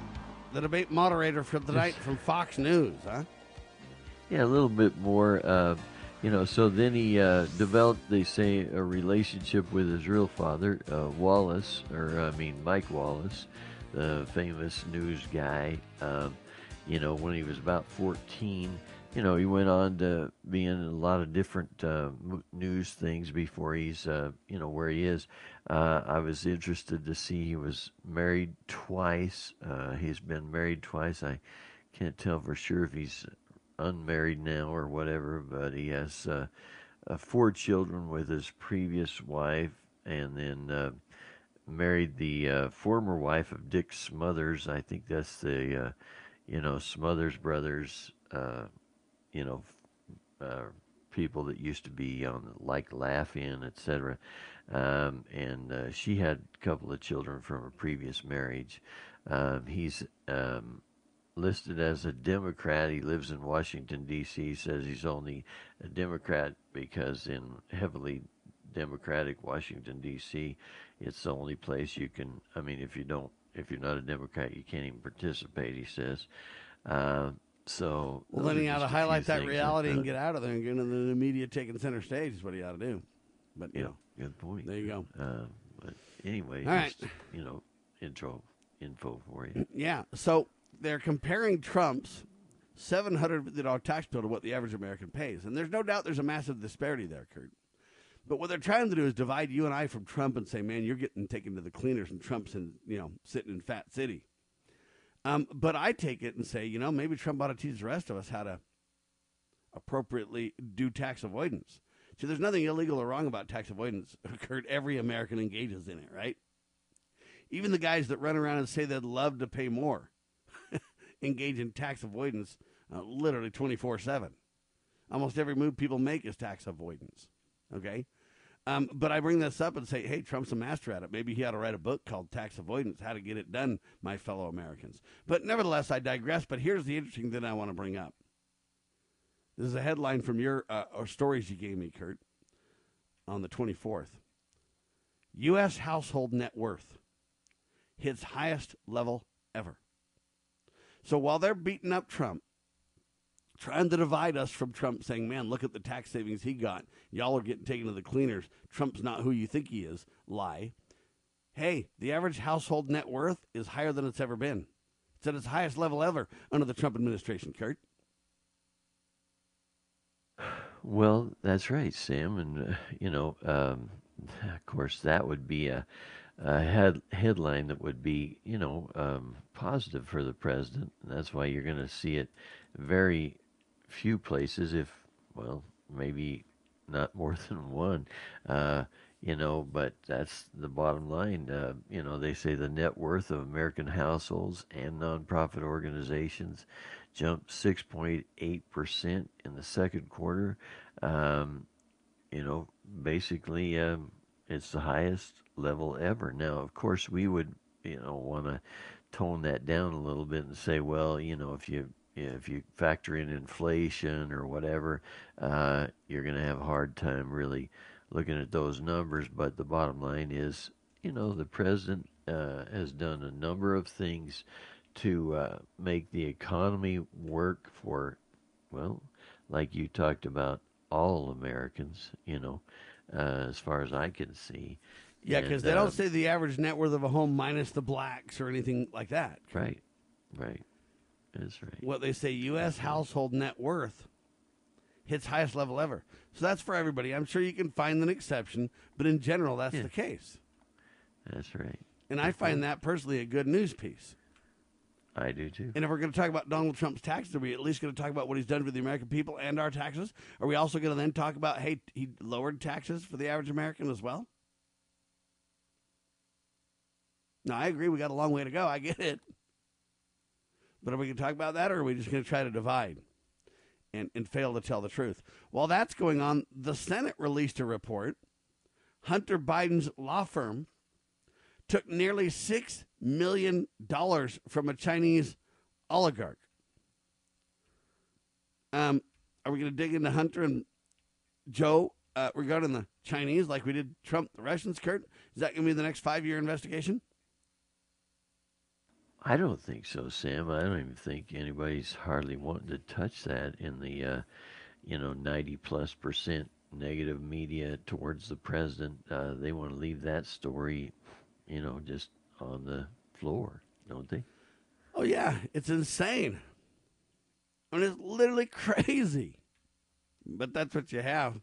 the debate moderator for the night from Fox News, huh? Yeah, a little bit more. Uh, you know, so then he uh, developed, they say, a relationship with his real father, uh, Wallace, or I mean Mike Wallace, the famous news guy. Um, you know, when he was about 14, you know, he went on to be in a lot of different uh, news things before he's, uh, you know, where he is. Uh, I was interested to see he was married twice. Uh, he's been married twice. I can't tell for sure if he's unmarried now or whatever, but he has uh, uh, four children with his previous wife, and then married the former wife of Dick Smothers. I think that's the, you know, Smothers brothers. Uh, you know, uh, people that used to be on like Laugh-In, etc. Um, and uh, she had a couple of children from a previous marriage. Um, he's um, listed as a Democrat. He lives in Washington D.C. Says he's only a Democrat because in heavily Democratic Washington D.C., it's the only place you can. I mean, if you don't, if you're not a Democrat, you can't even participate. He says. Uh, so Well, then he ought to just a few highlight that reality and uh, get out of there and get into the media taking center stage is what he ought to do. But, you Yeah, know, good point. there you go. Uh, but anyway, All right. just, you know, intro info for you. Yeah. So they're comparing Trump's seven hundred dollar tax bill to what the average American pays, and there's no doubt there's a massive disparity there, Kurt. But what they're trying to do is divide you and I from Trump and say, "Man, you're getting taken to the cleaners, and Trump's in, you know, sitting in Fat City." Um, but I take it and say, you know, maybe Trump ought to teach the rest of us how to appropriately do tax avoidance. See, there's nothing illegal or wrong about tax avoidance, Kurt. Every American engages in it, right? Even the guys that run around and say they'd love to pay more engage in tax avoidance uh, literally 24 7. Almost every move people make is tax avoidance. Okay? Um, but I bring this up and say, hey, Trump's a master at it. Maybe he ought to write a book called Tax Avoidance How to Get It Done, my fellow Americans. But nevertheless, I digress. But here's the interesting thing I want to bring up. This is a headline from your uh, or stories you gave me, Kurt, on the 24th. U.S. household net worth hits highest level ever. So while they're beating up Trump, trying to divide us from Trump, saying, man, look at the tax savings he got. Y'all are getting taken to the cleaners. Trump's not who you think he is. Lie. Hey, the average household net worth is higher than it's ever been. It's at its highest level ever under the Trump administration, Kurt. Well, that's right, Sam, and uh, you know, um, of course, that would be a, a head, headline that would be, you know, um, positive for the president. That's why you're going to see it very few places, if well, maybe not more than one. Uh, you know, but that's the bottom line. Uh, you know, they say the net worth of American households and nonprofit organizations jumped 6.8% in the second quarter. Um, you know, basically, um, it's the highest level ever. Now, of course, we would, you know, want to tone that down a little bit and say, well, you know, if you if you factor in inflation or whatever, uh, you're going to have a hard time really looking at those numbers. But the bottom line is, you know, the president uh, has done a number of things to uh, make the economy work for, well, like you talked about all Americans, you know, uh, as far as I can see. Yeah, because they don't say the average net worth of a home minus the blacks or anything like that. Right, right. That's right. What they say, U.S. household net worth hits highest level ever. So that's for everybody. I'm sure you can find an exception, but in general, that's Yeah. the case. That's right. And I find that personally a good news piece. I do too. And if we're going to talk about Donald Trump's taxes, are we at least going to talk about what he's done for the American people and our taxes? Are we also going to then talk about, hey, he lowered taxes for the average American as well? No, I agree. We got a long way to go. I get it. But are we going to talk about that, or are we just going to try to divide and, and fail to tell the truth? While that's going on, the Senate released a report. Hunter Biden's law firm took nearly $6 million from a Chinese oligarch. Um, are we going to dig into Hunter and Joe uh, regarding the Chinese like we did Trump, the Russians, Kurt? Is that going to be the next five year investigation? I don't think so, Sam. I don't even think anybody's hardly wanting to touch that in the, uh, you know, 90 plus percent negative media towards the president. Uh, they want to leave that story, you know, just on the floor, don't they? Oh, yeah. It's insane. I mean, it's literally crazy. But that's what you have.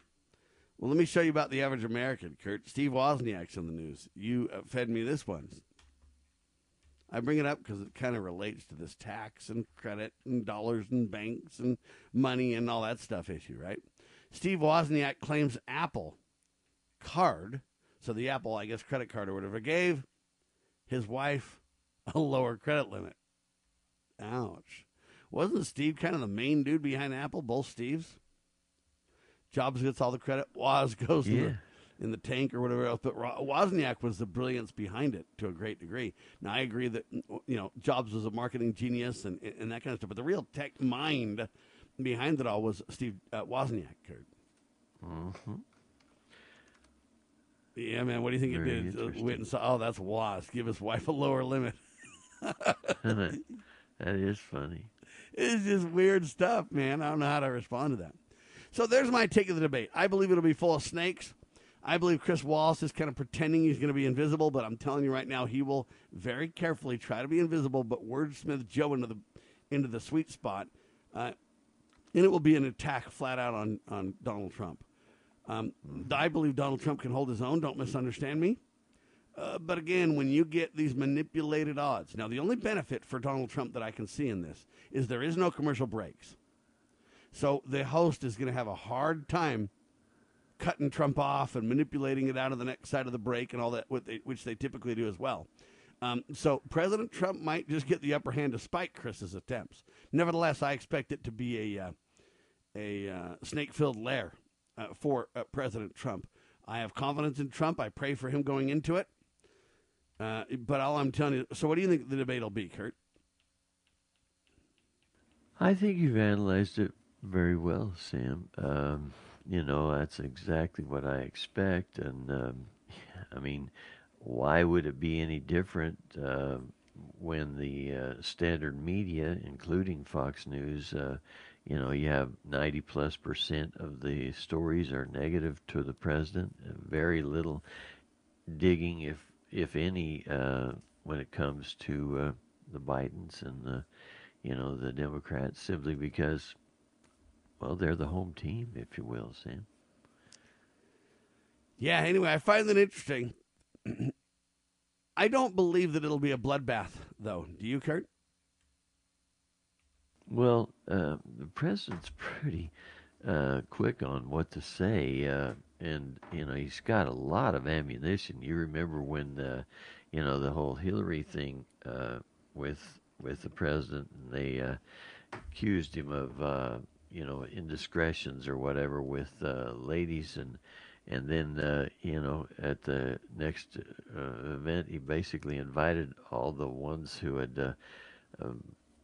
Well, let me show you about the average American, Kurt. Steve Wozniak's in the news. You uh, fed me this one. I bring it up because it kind of relates to this tax and credit and dollars and banks and money and all that stuff issue, right? Steve Wozniak claims Apple card, so the Apple, I guess, credit card or whatever, gave his wife a lower credit limit. Ouch. Wasn't Steve kind of the main dude behind Apple? Both Steves? Jobs gets all the credit. Woz goes Yeah. the, in the tank or whatever else. But Wozniak was the brilliance behind it to a great degree. Now, I agree that, you know, Jobs was a marketing genius and, and that kind of stuff. But the real tech mind behind it all was Steve uh, Wozniak, Kurt. Mm-hmm. Yeah, man. What do you think Very it did? Uh, went and saw, oh, that's Woz. Give his wife a lower limit. that is funny. It's just weird stuff, man. I don't know how to respond to that. So there's my take of the debate. I believe it'll be full of snakes. I believe Chris Wallace is kind of pretending he's going to be invisible, but I'm telling you right now, he will very carefully try to be invisible, but wordsmith Joe into the into the sweet spot, uh, and it will be an attack flat out on on Donald Trump. Um, I believe Donald Trump can hold his own. Don't misunderstand me. Uh, but again, when you get these manipulated odds, now the only benefit for Donald Trump that I can see in this is there is no commercial breaks. So the host is going to have a hard time cutting Trump off and manipulating it out of the next side of the break and all that, which they typically do as well. Um, so President Trump might just get the upper hand despite Chris's attempts. Nevertheless, I expect it to be a uh, a uh, snake-filled lair uh, for uh, President Trump. I have confidence in Trump. I pray for him going into it. Uh, but all I'm telling you. So, what do you think the debate will be, Kurt? I think you've analyzed it very well, Sam. Um, you know, that's exactly what I expect. And, um, I mean, why would it be any different uh, when the uh, standard media, including Fox News, uh, you know, you have 90 plus percent of the stories are negative to the president, very little digging, if if any, uh, when it comes to uh, the Bidens and the, you know, the Democrats, simply because, well, they're the home team, if you will, Sam. Yeah, anyway, I find that interesting. I don't believe that it'll be a bloodbath, though. Do you, Kurt? Well, uh, the president's pretty uh, quick on what to say, uh, and you know he's got a lot of ammunition. You remember when the, you know the whole Hillary thing uh, with with the president, and they uh, accused him of uh, you know indiscretions or whatever with uh, ladies, and and then uh, you know at the next uh, event he basically invited all the ones who had uh, um,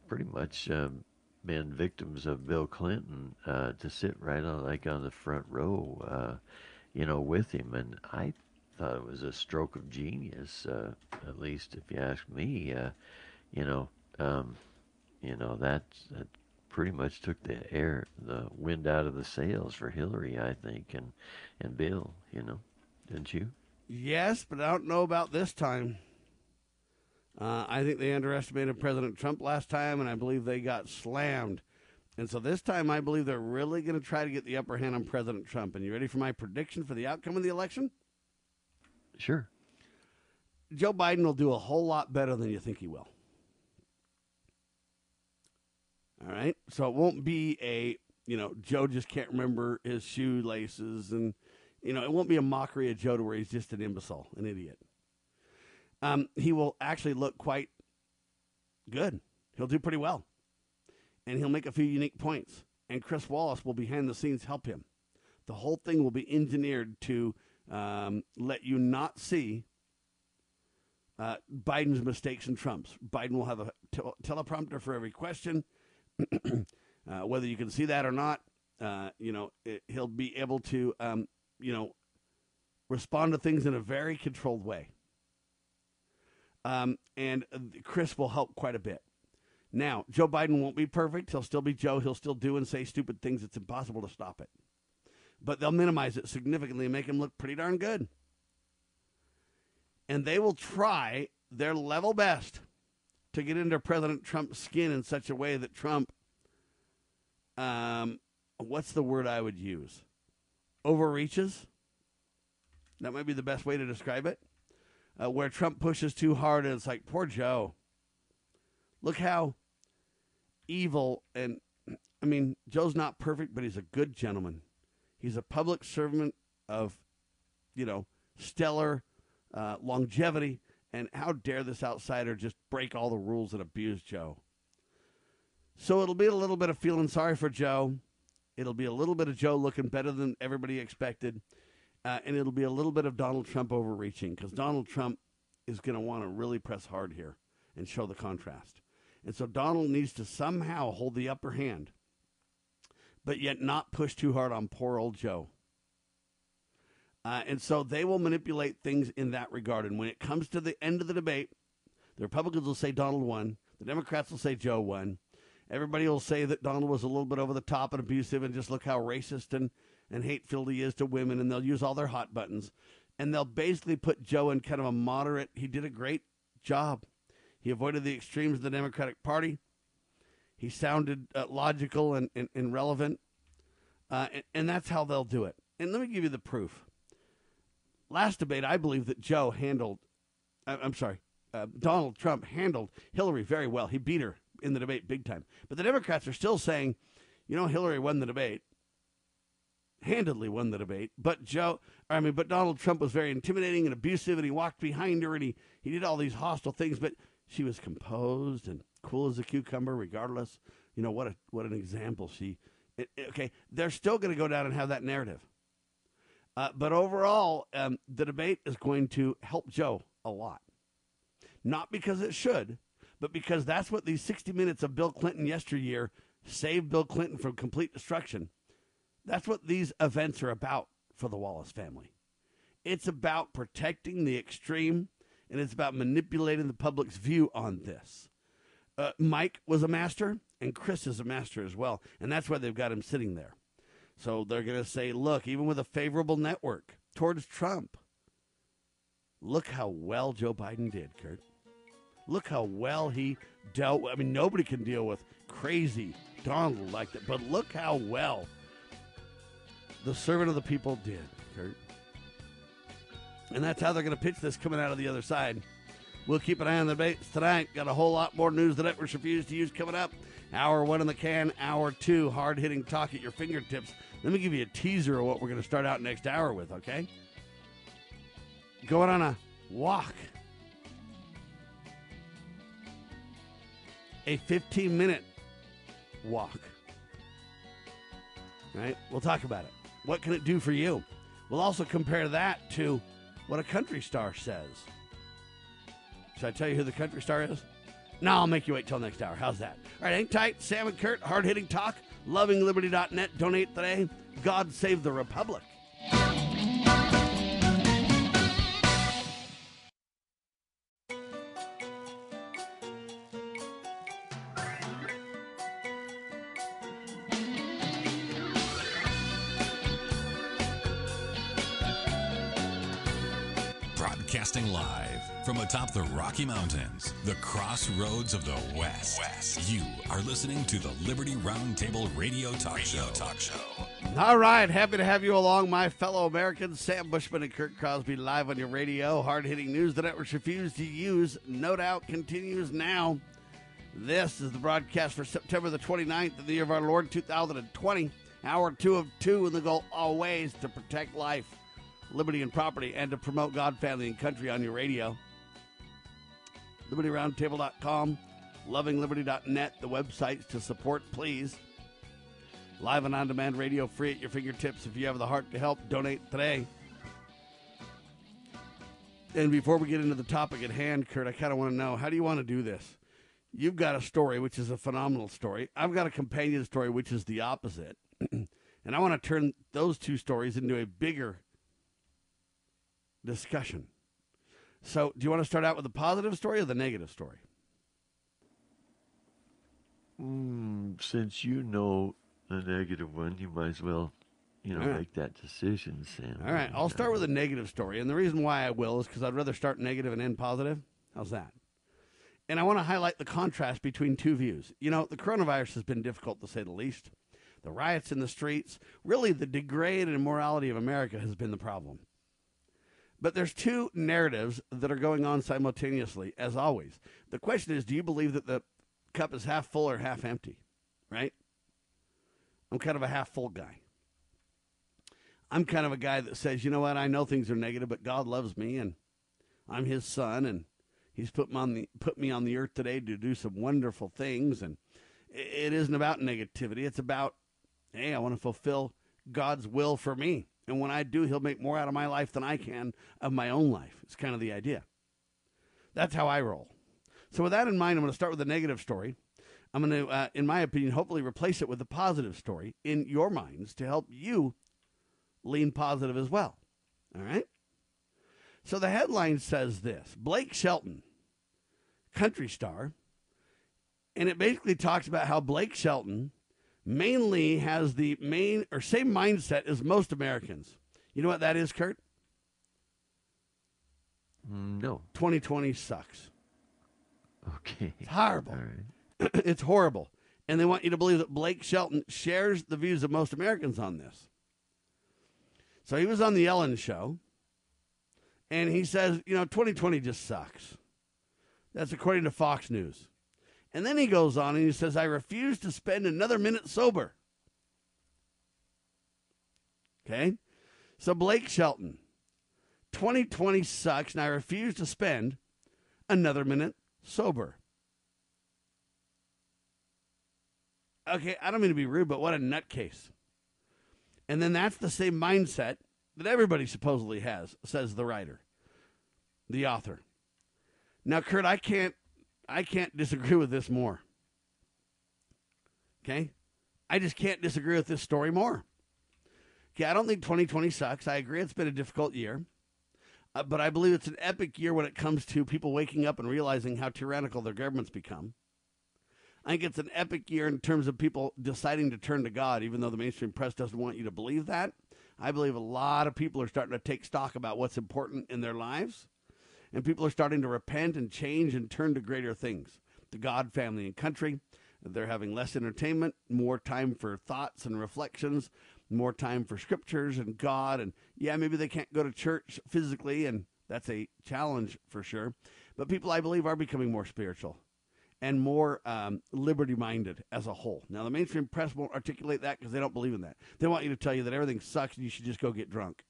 pretty much um, been victims of Bill Clinton uh, to sit right on like on the front row, uh, you know, with him, and I thought it was a stroke of genius, uh, at least if you ask me. Uh, you know, um, you know that's, that's pretty much took the air, the wind out of the sails for Hillary, I think, and and Bill. You know, didn't you? Yes, but I don't know about this time. Uh, I think they underestimated President Trump last time, and I believe they got slammed. And so this time, I believe they're really going to try to get the upper hand on President Trump. And you ready for my prediction for the outcome of the election? Sure. Joe Biden will do a whole lot better than you think he will. All right. So it won't be a, you know, Joe just can't remember his shoelaces and, you know, it won't be a mockery of Joe to where he's just an imbecile, an idiot. Um, he will actually look quite good. He'll do pretty well. And he'll make a few unique points. And Chris Wallace will behind the scenes help him. The whole thing will be engineered to um, let you not see uh, Biden's mistakes and Trump's. Biden will have a te- teleprompter for every question. Uh, whether you can see that or not, uh, you know, it, he'll be able to, um, you know, respond to things in a very controlled way. Um, and Chris will help quite a bit. Now, Joe Biden won't be perfect. He'll still be Joe. He'll still do and say stupid things. It's impossible to stop it. But they'll minimize it significantly and make him look pretty darn good. And they will try their level best to get into President Trump's skin in such a way that Trump, um, what's the word I would use? Overreaches. That might be the best way to describe it. Uh, where Trump pushes too hard and it's like, poor Joe. Look how evil and, I mean, Joe's not perfect, but he's a good gentleman. He's a public servant of, you know, stellar uh, longevity. And how dare this outsider just break all the rules and abuse Joe? So it'll be a little bit of feeling sorry for Joe. It'll be a little bit of Joe looking better than everybody expected. Uh, and it'll be a little bit of Donald Trump overreaching because Donald Trump is going to want to really press hard here and show the contrast. And so Donald needs to somehow hold the upper hand, but yet not push too hard on poor old Joe. Uh, and so they will manipulate things in that regard. And when it comes to the end of the debate, the Republicans will say Donald won. The Democrats will say Joe won. Everybody will say that Donald was a little bit over the top and abusive, and just look how racist and, and hate filled he is to women. And they'll use all their hot buttons. And they'll basically put Joe in kind of a moderate, he did a great job. He avoided the extremes of the Democratic Party. He sounded uh, logical and, and, and relevant. Uh, and, and that's how they'll do it. And let me give you the proof last debate, I believe that Joe handled, I'm sorry, uh, Donald Trump handled Hillary very well. He beat her in the debate big time. But the Democrats are still saying, you know, Hillary won the debate, handedly won the debate. But Joe, I mean, but Donald Trump was very intimidating and abusive, and he walked behind her and he, he did all these hostile things. But she was composed and cool as a cucumber, regardless. You know what? A, what an example she. It, okay, they're still going to go down and have that narrative. Uh, but overall, um, the debate is going to help Joe a lot. Not because it should, but because that's what these 60 minutes of Bill Clinton yesteryear saved Bill Clinton from complete destruction. That's what these events are about for the Wallace family. It's about protecting the extreme, and it's about manipulating the public's view on this. Uh, Mike was a master, and Chris is a master as well, and that's why they've got him sitting there. So they're going to say, look, even with a favorable network towards Trump, look how well Joe Biden did, Kurt. Look how well he dealt. I mean, nobody can deal with crazy Donald like that, but look how well the servant of the people did, Kurt. And that's how they're going to pitch this coming out of the other side. We'll keep an eye on the debates tonight. Got a whole lot more news that networks refuse to use coming up. Hour one in the can, hour two, hard hitting talk at your fingertips. Let me give you a teaser of what we're going to start out next hour with, okay? Going on a walk. A 15 minute walk. Right? We'll talk about it. What can it do for you? We'll also compare that to what a country star says. Should I tell you who the country star is? No, I'll make you wait till next hour. How's that? All right, hang tight. Sam and Kurt, hard hitting talk LovingLiberty.net. Donate today. God save the Republic. Broadcasting live from atop the Rocky Mountains, the crossroads of the West. West. You are listening to the Liberty Roundtable Radio Talk Show. Talk Show. All right, happy to have you along, my fellow Americans. Sam Bushman and Kurt Crosby live on your radio. Hard hitting news the networks refuse to use. No doubt continues now. This is the broadcast for September the 29th of the year of our Lord 2020. Hour two of two, and the goal always to protect life, liberty, and property, and to promote God, family, and country on your radio. LibertyRoundtable.com, LovingLiberty.net, the websites to support, please. Live and on demand radio free at your fingertips. If you have the heart to help, donate today. And before we get into the topic at hand, Kurt, I kind of want to know how do you want to do this? You've got a story, which is a phenomenal story. I've got a companion story, which is the opposite. and I want to turn those two stories into a bigger discussion. So, do you want to start out with the positive story or the negative story? Mm, since you know the negative one, you might as well, you know, right. make that decision, Sam. All right, I'll start with a negative story. And the reason why I will is because I'd rather start negative and end positive. How's that? And I want to highlight the contrast between two views. You know, the coronavirus has been difficult to say the least. The riots in the streets, really the degraded immorality of America has been the problem. But there's two narratives that are going on simultaneously, as always. The question is do you believe that the cup is half full or half empty? Right? I'm kind of a half full guy. I'm kind of a guy that says, you know what, I know things are negative, but God loves me and I'm his son and he's put me on the put me on the earth today to do some wonderful things and it isn't about negativity. It's about hey, I want to fulfill God's will for me. And when I do, he'll make more out of my life than I can of my own life. It's kind of the idea. That's how I roll. So with that in mind, I'm going to start with a negative story. I'm going to, uh, in my opinion, hopefully replace it with a positive story in your minds to help you lean positive as well. All right? So the headline says this Blake Shelton, country star, and it basically talks about how Blake Shelton mainly has the main or same mindset as most Americans. You know what that is, Kurt? Mm, No. 2020 sucks. Okay. It's horrible. Right. it's horrible. And they want you to believe that Blake Shelton shares the views of most Americans on this. So he was on the Ellen show, and he says, you know, 2020 just sucks. That's according to Fox News. And then he goes on and he says, I refuse to spend another minute sober. Okay? So Blake Shelton, 2020 sucks, and I refuse to spend another minute sober. Okay, I don't mean to be rude, but what a nutcase. And then that's the same mindset that everybody supposedly has, says the writer, the author. Now, Kurt, I can't I can't disagree with this more. Okay? I just can't disagree with this story more. Okay, I don't think 2020 sucks. I agree it's been a difficult year. Uh, but I believe it's an epic year when it comes to people waking up and realizing how tyrannical their governments become. I think it's an epic year in terms of people deciding to turn to God, even though the mainstream press doesn't want you to believe that. I believe a lot of people are starting to take stock about what's important in their lives, and people are starting to repent and change and turn to greater things to God, family, and country. They're having less entertainment, more time for thoughts and reflections, more time for scriptures and God. And yeah, maybe they can't go to church physically, and that's a challenge for sure. But people, I believe, are becoming more spiritual and more um, liberty minded as a whole. Now, the mainstream press won't articulate that because they don't believe in that. They want you to tell you that everything sucks and you should just go get drunk.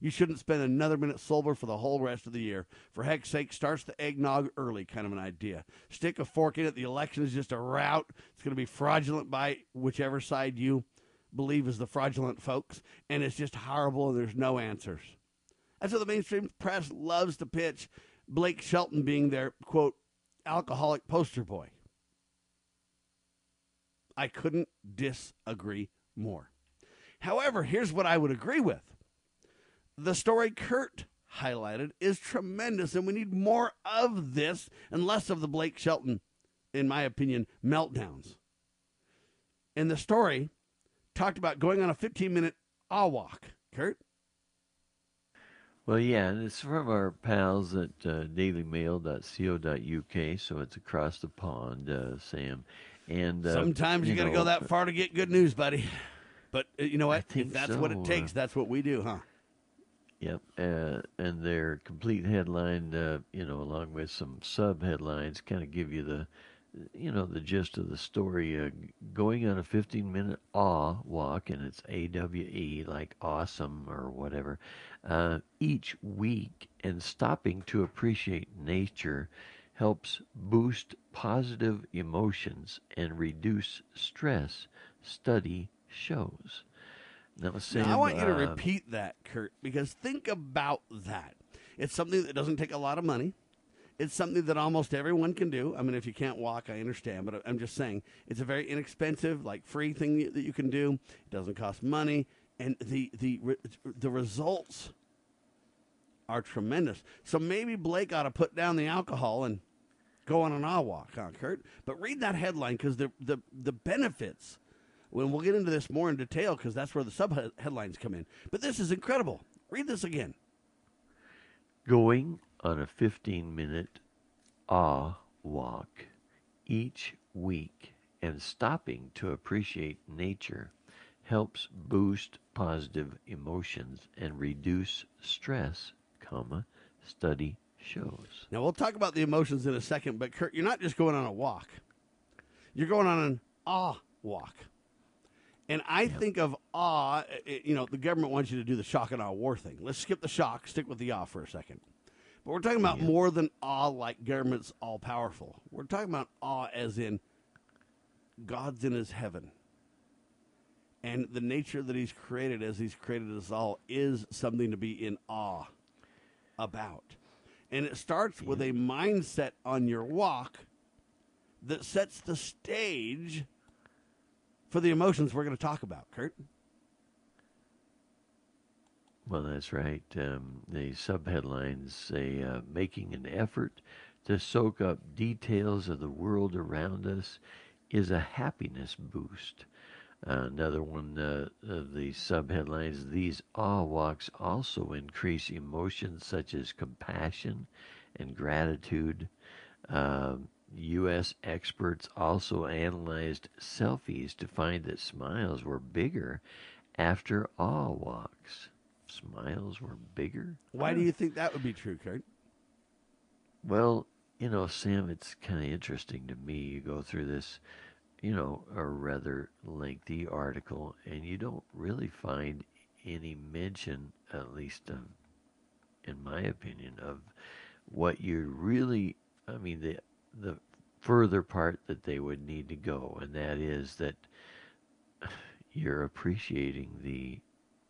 You shouldn't spend another minute sober for the whole rest of the year. For heck's sake, starts the eggnog early, kind of an idea. Stick a fork in it. The election is just a rout. It's going to be fraudulent by whichever side you believe is the fraudulent folks, and it's just horrible, and there's no answers. That's what the mainstream press loves to pitch Blake Shelton being their, quote, alcoholic poster boy. I couldn't disagree more. However, here's what I would agree with the story Kurt highlighted is tremendous, and we need more of this and less of the Blake Shelton, in my opinion, meltdowns. And the story talked about going on a 15 minute awe walk. Kurt? Well, yeah, and it's from our pals at uh, dailymail.co.uk, so it's across the pond, uh, Sam. And uh, Sometimes you, got to go that far to get good news, buddy. But uh, you know what? If that's what it takes, uh, that's what we do, huh? Yep, uh, and their complete headline, uh, you know, along with some sub headlines, kind of give you the, you know, the gist of the story. Uh, going on a 15 minute awe walk, and it's A W E, like awesome or whatever, uh, each week, and stopping to appreciate nature helps boost positive emotions and reduce stress. Study shows. Now, Sam, Now, I want you to uh, repeat that, Kurt, because think about that. It's something that doesn't take a lot of money. It's something that almost everyone can do. I mean, if you can't walk, I understand, but I'm just saying it's a very inexpensive, like free thing that you can do. It doesn't cost money, and the the the results are tremendous. So maybe Blake ought to put down the alcohol and go on an awe walk, huh, Kurt? But read that headline because the the the benefits. When we'll get into this more in detail because that's where the sub headlines come in. But this is incredible. Read this again. Going on a 15 minute awe walk each week and stopping to appreciate nature helps boost positive emotions and reduce stress, comma, study shows. Now we'll talk about the emotions in a second, but Kurt, you're not just going on a walk. You're going on an awe walk. And I think of awe, eh, you know, the government wants you to do the shock and awe war thing. Let's skip the shock, stick with the awe for a second. But we're talking about more than awe like government's all powerful. We're talking about awe as in God's in his heaven. And the nature that he's created as he's created us all is something to be in awe about. And it starts with a mindset on your walk that sets the stage for the emotions we're going to talk about, Kurt. Well, that's right. Um, the subheadlines say uh, making an effort to soak up details of the world around us is a happiness boost. Uh, another one uh, of the subheadlines these awe walks also increase emotions such as compassion and gratitude. Um U.S. experts also analyzed selfies to find that smiles were bigger after awe walks. Smiles were bigger? Why do you think that would be true, Kurt? Well, you know, Sam, it's kind of interesting to me. You go through this, you know, a rather lengthy article, and you don't really find any mention, at least um, in my opinion, of what you really, I mean, the the further part that they would need to go, and that is that you're appreciating the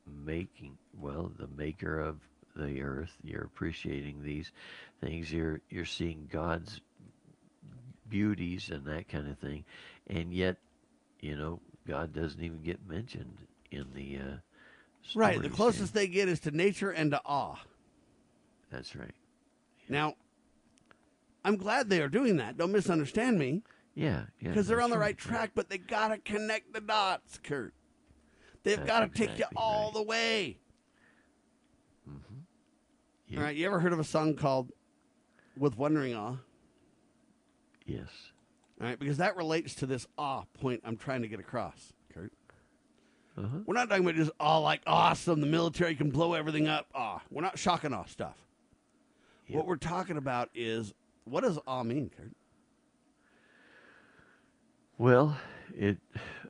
making, well, the maker of the earth. You're appreciating these things. You're you're seeing God's beauties and that kind of thing, and yet, you know, God doesn't even get mentioned in the uh, Right. The closest they get is to nature and to awe. That's right. Now, I'm glad they are doing that. Don't misunderstand me. Yeah, yeah. Because they're on the right, right track, but they got to connect the dots, Kurt. They've That's got to take you exactly all the way. Yeah. All right. You ever heard of a song called With Wondering Awe? Yes. All right. Because that relates to this awe point I'm trying to get across, Kurt. Uh-huh. We're not talking about just awe like awesome, the military can blow everything up. Awe. We're not shocking awe stuff. What we're talking about is what does awe mean, Kurt? Well, it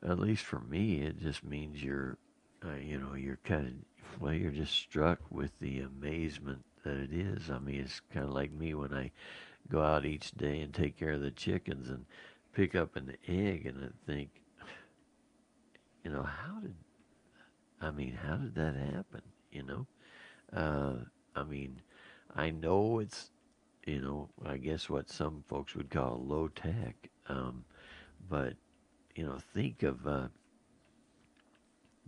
at least for me, it just means you're, uh, you know, you're kind of well, you're just struck with the amazement that it is. I mean, it's kind of like me when I go out each day and take care of the chickens and pick up an egg, and I think, you know, how did, I mean, how did that happen? You know, uh, I mean, I know it's, you know, I guess what some folks would call low tech. Um, but you know, think of uh,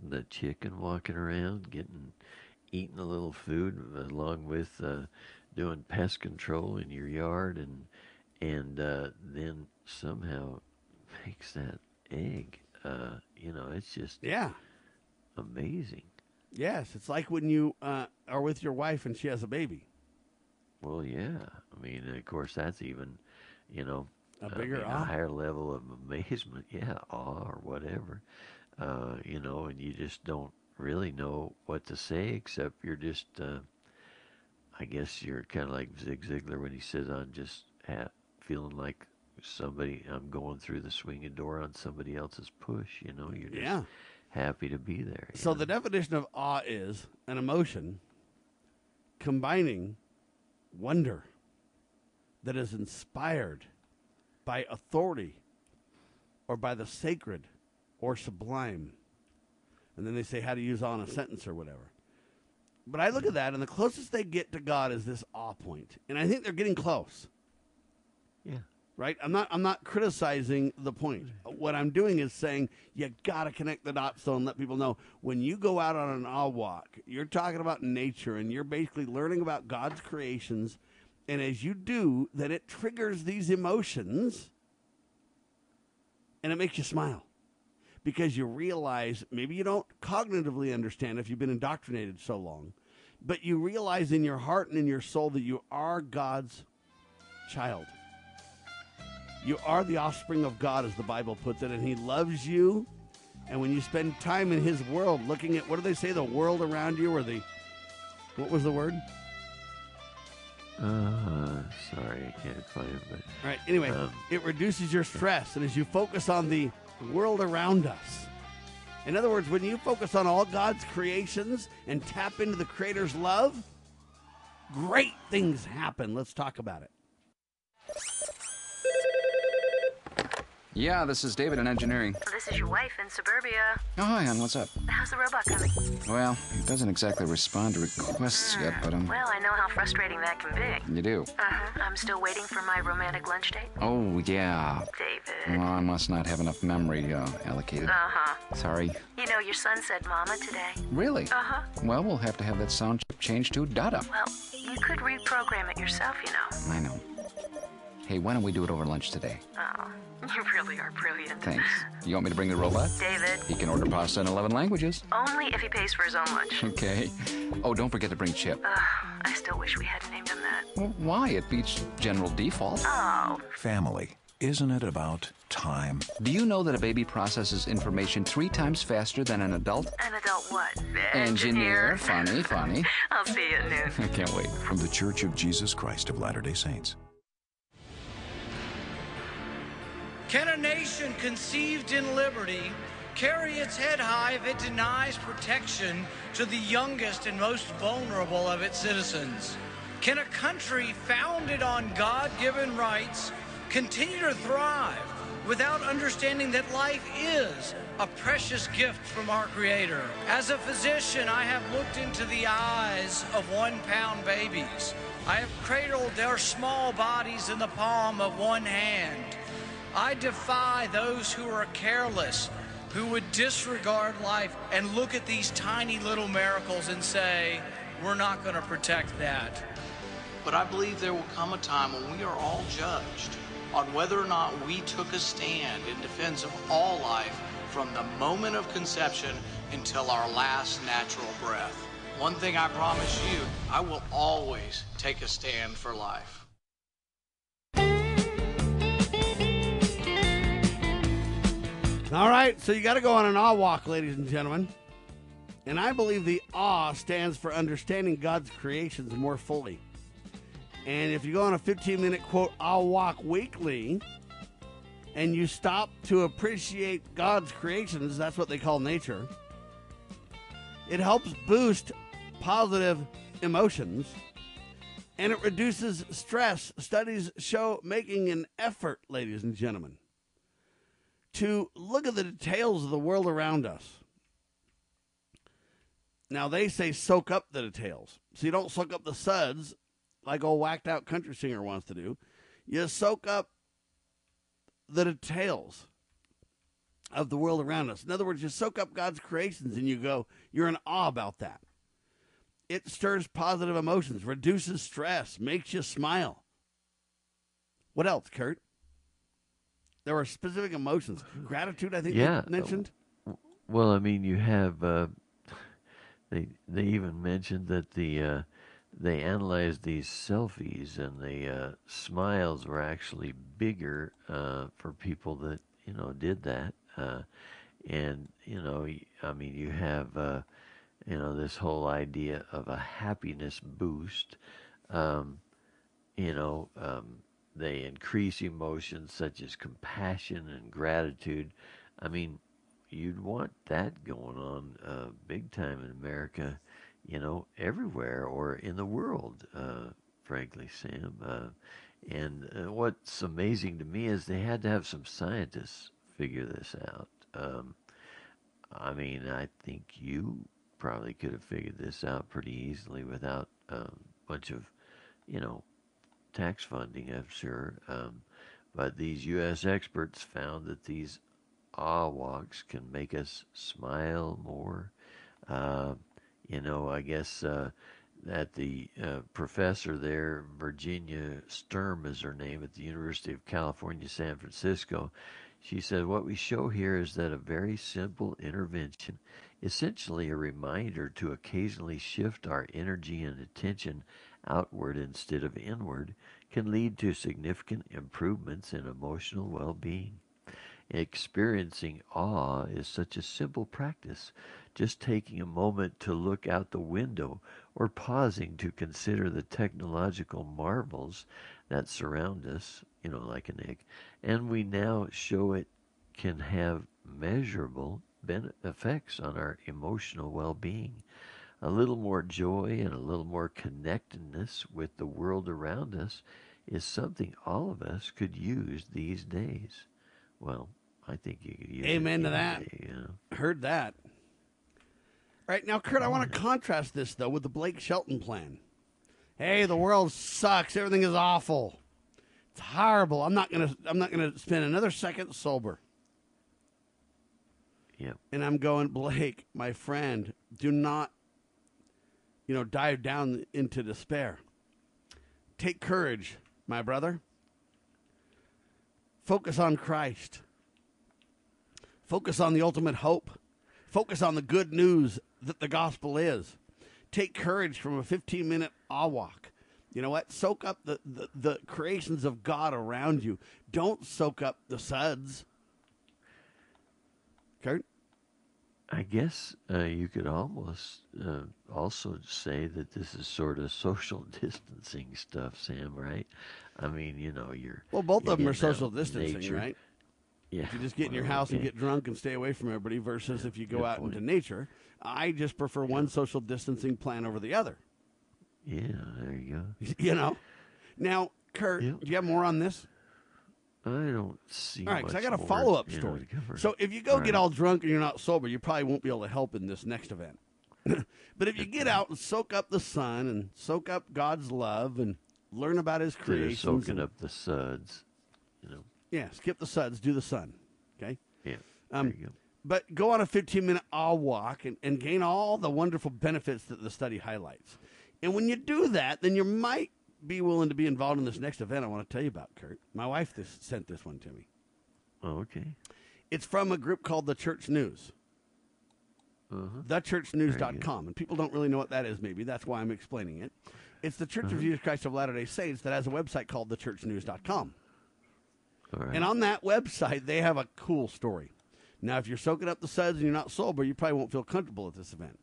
the chicken walking around, getting eating a little food along with uh, doing pest control in your yard, and and uh, then somehow makes that egg. Uh, you know, it's just Yeah. amazing. Yes, it's like when you uh, are with your wife and she has a baby. Well, yeah. I mean, of course, that's even, you know, A I bigger mean, a higher level of amazement. Yeah, awe or whatever. Uh, you know, and you just don't really know what to say except you're just, uh, I guess you're kind of like Zig Ziglar when he says, I'm just ha- feeling like somebody, I'm going through the swinging door on somebody else's push. You know, you're just Yeah. happy to be there. So know? the definition of awe is an emotion combining wonder that is inspired by authority or by the sacred or sublime. And then they say how to use on a sentence or whatever. But I look at that, and the closest they get to God is this awe point, and I think they're getting close. Yeah. Right. I'm not. I'm not criticizing the point. What I'm doing is saying you got to connect the dots, though, and let people know when you go out on an awe walk, you're talking about nature, and you're basically learning about God's creations. And as you do, then it triggers these emotions, and it makes you smile because you realize maybe you don't cognitively understand if you've been indoctrinated so long, but you realize in your heart and in your soul that you are God's child. You are the offspring of God, as the Bible puts it, and He loves you. And when you spend time in His world, looking at what do they say, the world around you, or the what was the word? Uh, sorry, I can't find it, but All right. Anyway, Um, it reduces your stress, and as you focus on the world around us, in other words, when you focus on all God's creations and tap into the Creator's love, great things happen. Let's talk about it. Yeah, this is David in engineering. This is your wife in suburbia. Oh, hi, hon. What's up? How's the robot coming? Well, it doesn't exactly respond to requests yet, but um, Well, I know how frustrating that can be. you do. Uh-huh. I'm still waiting for my romantic lunch date. Oh, yeah. David. Well, I must not have enough memory uh, allocated. Uh-huh. Sorry. You know, your son said mama today. Really? Uh-huh. Well, we'll have to have that sound chip changed to Dada. Well, you could reprogram it yourself, you know. I know. Hey, why don't we do it over lunch today? Oh, you really are brilliant. Thanks. You want me to bring the robot? David, He can order pasta in 11 languages. only if he pays for his own lunch. Okay. Oh, don't forget to bring Chip. Ugh, I still wish we hadn't named him that. Well, why? It beats general default. Oh, Family. Isn't it about time? Do you know that a baby processes information three times faster than an adult? an adult what? Engineer. Funny, funny. I'll see you at noon. I can't wait. From the Church of Jesus Christ of Latter day Saints. Can a nation conceived in liberty carry its head high if it denies protection to the youngest and most vulnerable of its citizens? Can a country founded on God given rights continue to thrive without understanding that life is a precious gift from our Creator? As a physician, I have looked into the eyes of one pound babies. I have cradled their small bodies in the palm of one hand. I defy those who are careless, who would disregard life and look at these tiny little miracles and say, we're not going to protect that. But I believe there will come a time when we are all judged on whether or not we took a stand in defense of all life from the moment of conception until our last natural breath. One thing I promise you, I will always take a stand for life. All right, so you got to go on an awe walk, ladies and gentlemen. And I believe the awe stands for understanding God's creations more fully. And if you go on a 15 minute quote, I'll walk weekly, and you stop to appreciate God's creations, that's what they call nature, it helps boost positive emotions and it reduces stress. Studies show making an effort, ladies and gentlemen, to look at the details of the world around us. Now, they say soak up the details. So you don't soak up the suds like old whacked out country singer wants to do. You soak up the details of the world around us. In other words, you soak up God's creations and you go, you're in awe about that. It stirs positive emotions, reduces stress, makes you smile. What else, Kurt? There were specific emotions. Gratitude, I think Yeah. you mentioned. Well, I mean, you have uh, They they even mentioned that the uh, they analyzed these selfies and the uh, smiles were actually bigger uh, for people that you know did that. Uh, and you know, I mean, you have uh, you know this whole idea of a happiness boost. Um, you know, um, they increase emotions such as compassion and gratitude. I mean, you'd want that going on uh, big time in America, you know, everywhere or in the world, uh, frankly, Sam. Uh, and uh, what's amazing to me is they had to have some scientists figure this out. Um, I mean, I think you probably could have figured this out pretty easily without a bunch of, you know, tax funding, I'm sure. Um, but these U.S. experts found that these awe walks can make us smile more. Uh, you know, I guess uh, that the uh, professor there, Virginia Sturm is her name at the University of California, San Francisco. She said, What we show here is that a very simple intervention, essentially a reminder to occasionally shift our energy and attention outward instead of inward, can lead to significant improvements in emotional well being. Experiencing awe is such a simple practice. Just taking a moment to look out the window or pausing to consider the technological marvels that surround us, you know, like an egg, and we now show it can have measurable effects on our emotional well being. A little more joy and a little more connectedness with the world around us is something all of us could use these days. Well, I think you could use Amen to that. day, you know. Heard that. All right, now, Kurt, I want to contrast this though with the Blake Shelton plan. Hey, the world sucks. Everything is awful. It's horrible. I'm not gonna. I'm not gonna spend another second sober. Yep. And I'm going, Blake, my friend, do not, you know, dive down into despair. Take courage, my brother. Focus on Christ. Focus on the ultimate hope. Focus on the good news that the gospel is. Take courage from a 15 minute awe walk. You know what? Soak up the, the, the creations of God around you. Don't soak up the suds. Kurt? I guess uh, you could almost uh, also say that this is sort of social distancing stuff, Sam. Right? I mean, you know, you're Well, both you're of them are social distancing, nature. right? Yeah. If you just get in your well, house and get drunk and stay away from everybody versus if you go out point. into nature. I just prefer one social distancing plan over the other. Yeah, there you go. You know? Now, Kurt, do you have more on this? I don't see. All right, because I got a follow up story. So if you go All get right. all drunk and you're not sober, you probably won't be able to help in this next event. but if you get out and soak up the sun and soak up God's love and learn about His creation, soaking and- up the suds, you know. yeah, skip the suds, do the sun. Okay. Yeah. Um, there you go. But go on a 15 minute awe walk and, and gain all the wonderful benefits that the study highlights. And when you do that, then you might be willing to be involved in this next event I want to tell you about, Kurt. My wife this, sent this one to me. Oh, okay. It's from a group called the Church News. Uh-huh. thechurchnews.com. And people don't really know what that is, maybe. That's why I'm explaining it. It's the Church of Uh-huh. Jesus Christ of Latter day Saints that has a website called thechurchnews.com. All right. And on that website, they have a cool story. Now, if you're soaking up the suds and you're not sober, you probably won't feel comfortable at this event.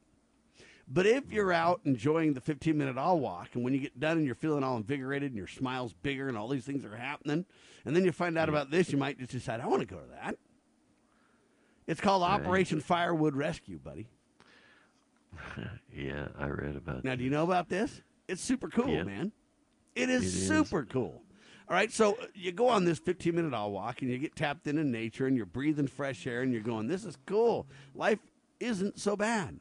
But if you're out enjoying the 15 minute awe walk, and when you get done and you're feeling all invigorated and your smile's bigger and all these things are happening, and then you find out about this, you might just decide, I want to go to that. It's called Operation Firewood Rescue, buddy. yeah, I read about. Now, do you know about this? It's super cool, Yeah. man. It is It is. super cool. All right, so uh, you go on this 15 minute awe walk and you get tapped into nature and you're breathing fresh air and you're going, this is cool. Life isn't so bad.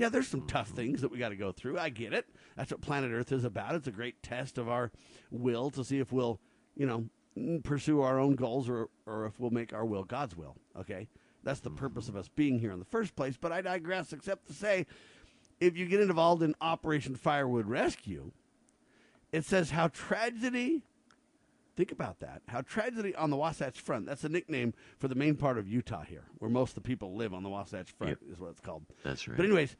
Yeah, there's some tough things that we got to go through. I get it. That's what planet Earth is about. It's a great test of our will to see if we'll, you know, mm, pursue our own goals or, or if we'll make our will God's will. Okay? That's the purpose of us being here in the first place. But I digress, except to say, if you get involved in Operation Firewood Rescue, it says how tragedy. Think about that. How tragedy on the Wasatch Front. That's a nickname for the main part of Utah here, where most of the people live on the Wasatch Front, is what it's called. That's right. But anyways,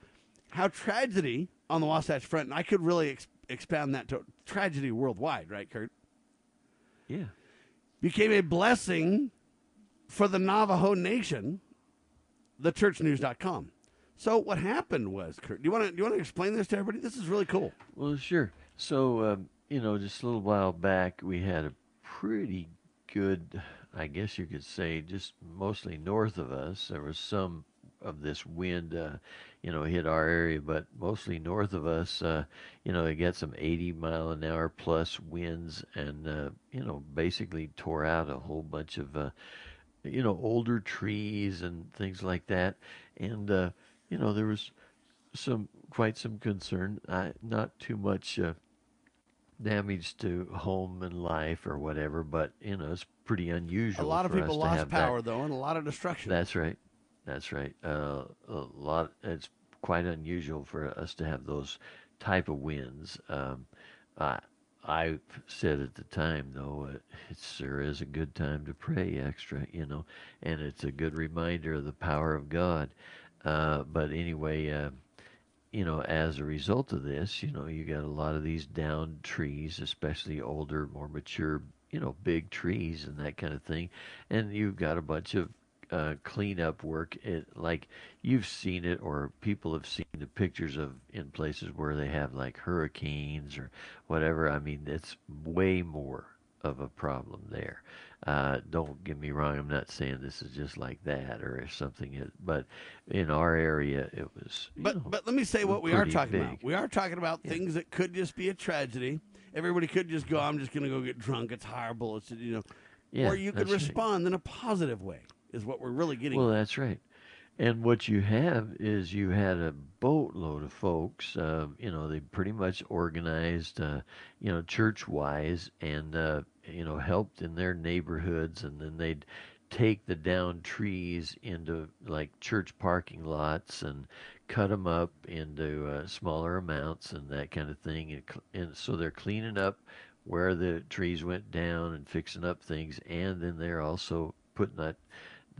how tragedy on the Wasatch Front, and I could really ex- expound that to tragedy worldwide, right, Kurt? Yeah. Became a blessing for the Navajo Nation, thechurchnews.com. So what happened was, Kurt, do you want to do you want to explain this to everybody? This is really cool. Well, sure. So, um, you know, just a little while back, we had a pretty good, I guess you could say, just mostly north of us. There was some of this wind, uh, you know, hit our area, but mostly north of us, uh, you know, it got some 80 mile an hour plus winds and, uh, you know, basically tore out a whole bunch of, uh, you know, older trees and things like that. And, uh, you know, there was some quite some concern. Uh, not too much uh, damage to home and life or whatever, but you know, it's pretty unusual. A lot of people lost power that. though, and a lot of destruction. That's right. That's right. Uh, a lot. It's quite unusual for us to have those type of winds. Um, I I said at the time though, uh, it sure is a good time to pray extra, you know, and it's a good reminder of the power of God. Uh, but anyway, uh, you know, as a result of this, you know, you got a lot of these downed trees, especially older, more mature, you know, big trees and that kind of thing, and you've got a bunch of uh, cleanup work. It, like you've seen it, or people have seen the pictures of in places where they have like hurricanes or whatever. I mean, it's way more of a problem there. Uh, don't get me wrong. I'm not saying this is just like that or something. But in our area, it was. But know, but let me say what we are talking big. about. We are talking about things that could just be a tragedy. Everybody could just go, I'm just going to go get drunk. It's horrible. It's you know, Yeah, or you could that's right. respond in a positive way. Is what we're really getting. Well, at. that's right. And what you have is you had a boatload of folks. Uh, you know, they pretty much organized, uh, you know, church wise, and uh, you know, helped in their neighborhoods, and then they'd take the downed trees into like church parking lots and cut them up into uh, smaller amounts and that kind of thing, and, and so they're cleaning up where the trees went down and fixing up things, and then they're also putting that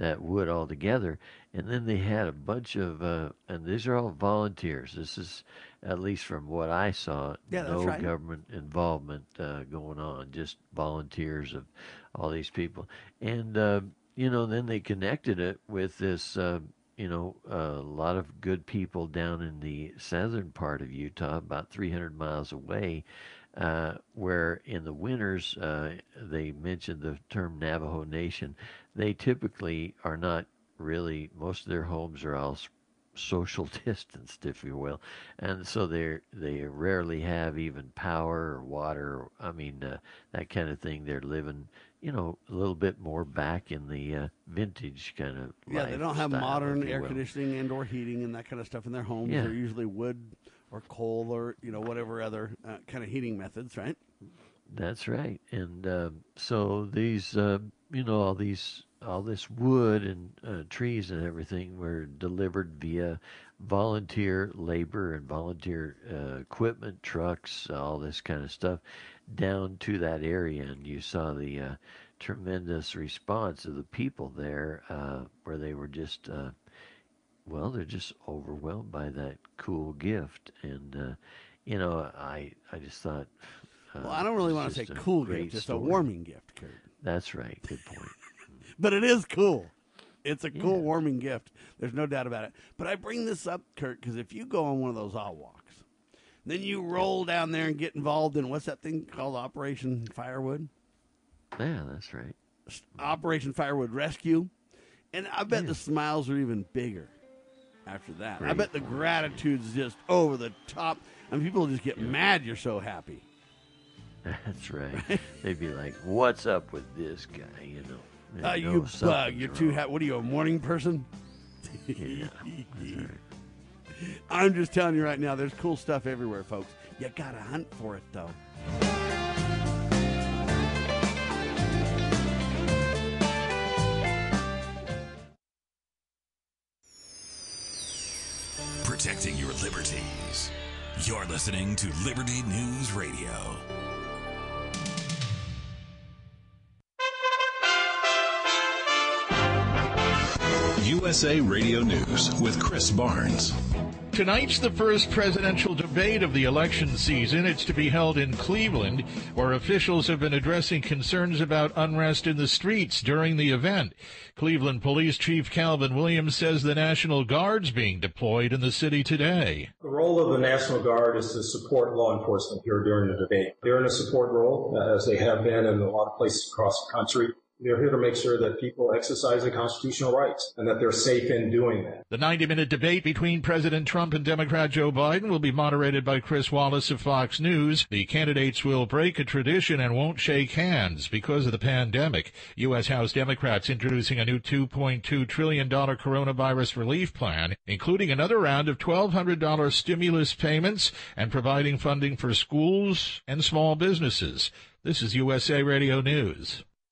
that wood all together. And then they had a bunch of, uh, and these are all volunteers. This is, at least from what I saw, Yeah, no right. government involvement uh, going on, just volunteers of all these people. And, uh, you know, then they connected it with this, uh, you know, a lot of good people down in the southern part of Utah, about 300 miles away, uh, where in the winters uh, they mentioned the term Navajo Nation. They typically are not really. Most of their homes are all social distanced, if you will, and so they they rarely have even power or water. Or, I mean uh, that kind of thing. They're living, you know, a little bit more back in the uh, vintage kind of. yeah, they don't have modern air will. conditioning and or heating and that kind of stuff in their homes. Yeah. They're usually wood or coal or you know whatever other uh, kind of heating methods, right? That's right. And uh, so these, uh, you know, all these, all this wood and uh, trees and everything were delivered via volunteer labor and volunteer uh, equipment, trucks, all this kind of stuff, down to that area. And you saw the uh, tremendous response of the people there, uh, where they were just. Uh, well, they're just overwhelmed by that cool gift, and uh, you know, I I just thought. Uh, Well, I don't really want to say cool gift, just story. a warming gift, Kurt. That's right. Good point. But it is cool. It's a cool Yeah. warming gift. There's no doubt about it. But I bring this up, Kurt, because if you go on one of those awe walks, then you roll down there and get involved in what's that thing called Operation Firewood? Yeah, that's right. Operation Firewood Rescue. And I bet the smiles are even bigger after that. I bet the gratitude's just over the top. I mean, people just get mad you're so happy. That's right. They'd be like, "What's up with this guy?" You know. They Uh, you bug. You're too wrong. happy. What are you, a morning person? Yeah, right. I'm just telling you right now, there's cool stuff everywhere, folks. You gotta hunt for it, though. Protecting your liberties. You're listening to Liberty News Radio. USA Radio News with Chris Barnes. Tonight's the first presidential debate of the election season. It's to be held in Cleveland, where officials have been addressing concerns about unrest in the streets during the event. Cleveland Police Chief Calvin Williams says the National Guard's being deployed in the city today. The role of the National Guard is to support law enforcement here during the debate. They're in a support role, uh, as they have been in a lot of places across the country. They're here to make sure that people exercise their constitutional rights and that they're safe in doing that. The 90 minute debate between President Trump and Democrat Joe Biden will be moderated by Chris Wallace of Fox News. The candidates will break a tradition and won't shake hands because of the pandemic. U.S. House Democrats introducing a new $2.2 trillion coronavirus relief plan, including another round of $1,200 stimulus payments and providing funding for schools and small businesses. This is USA Radio News.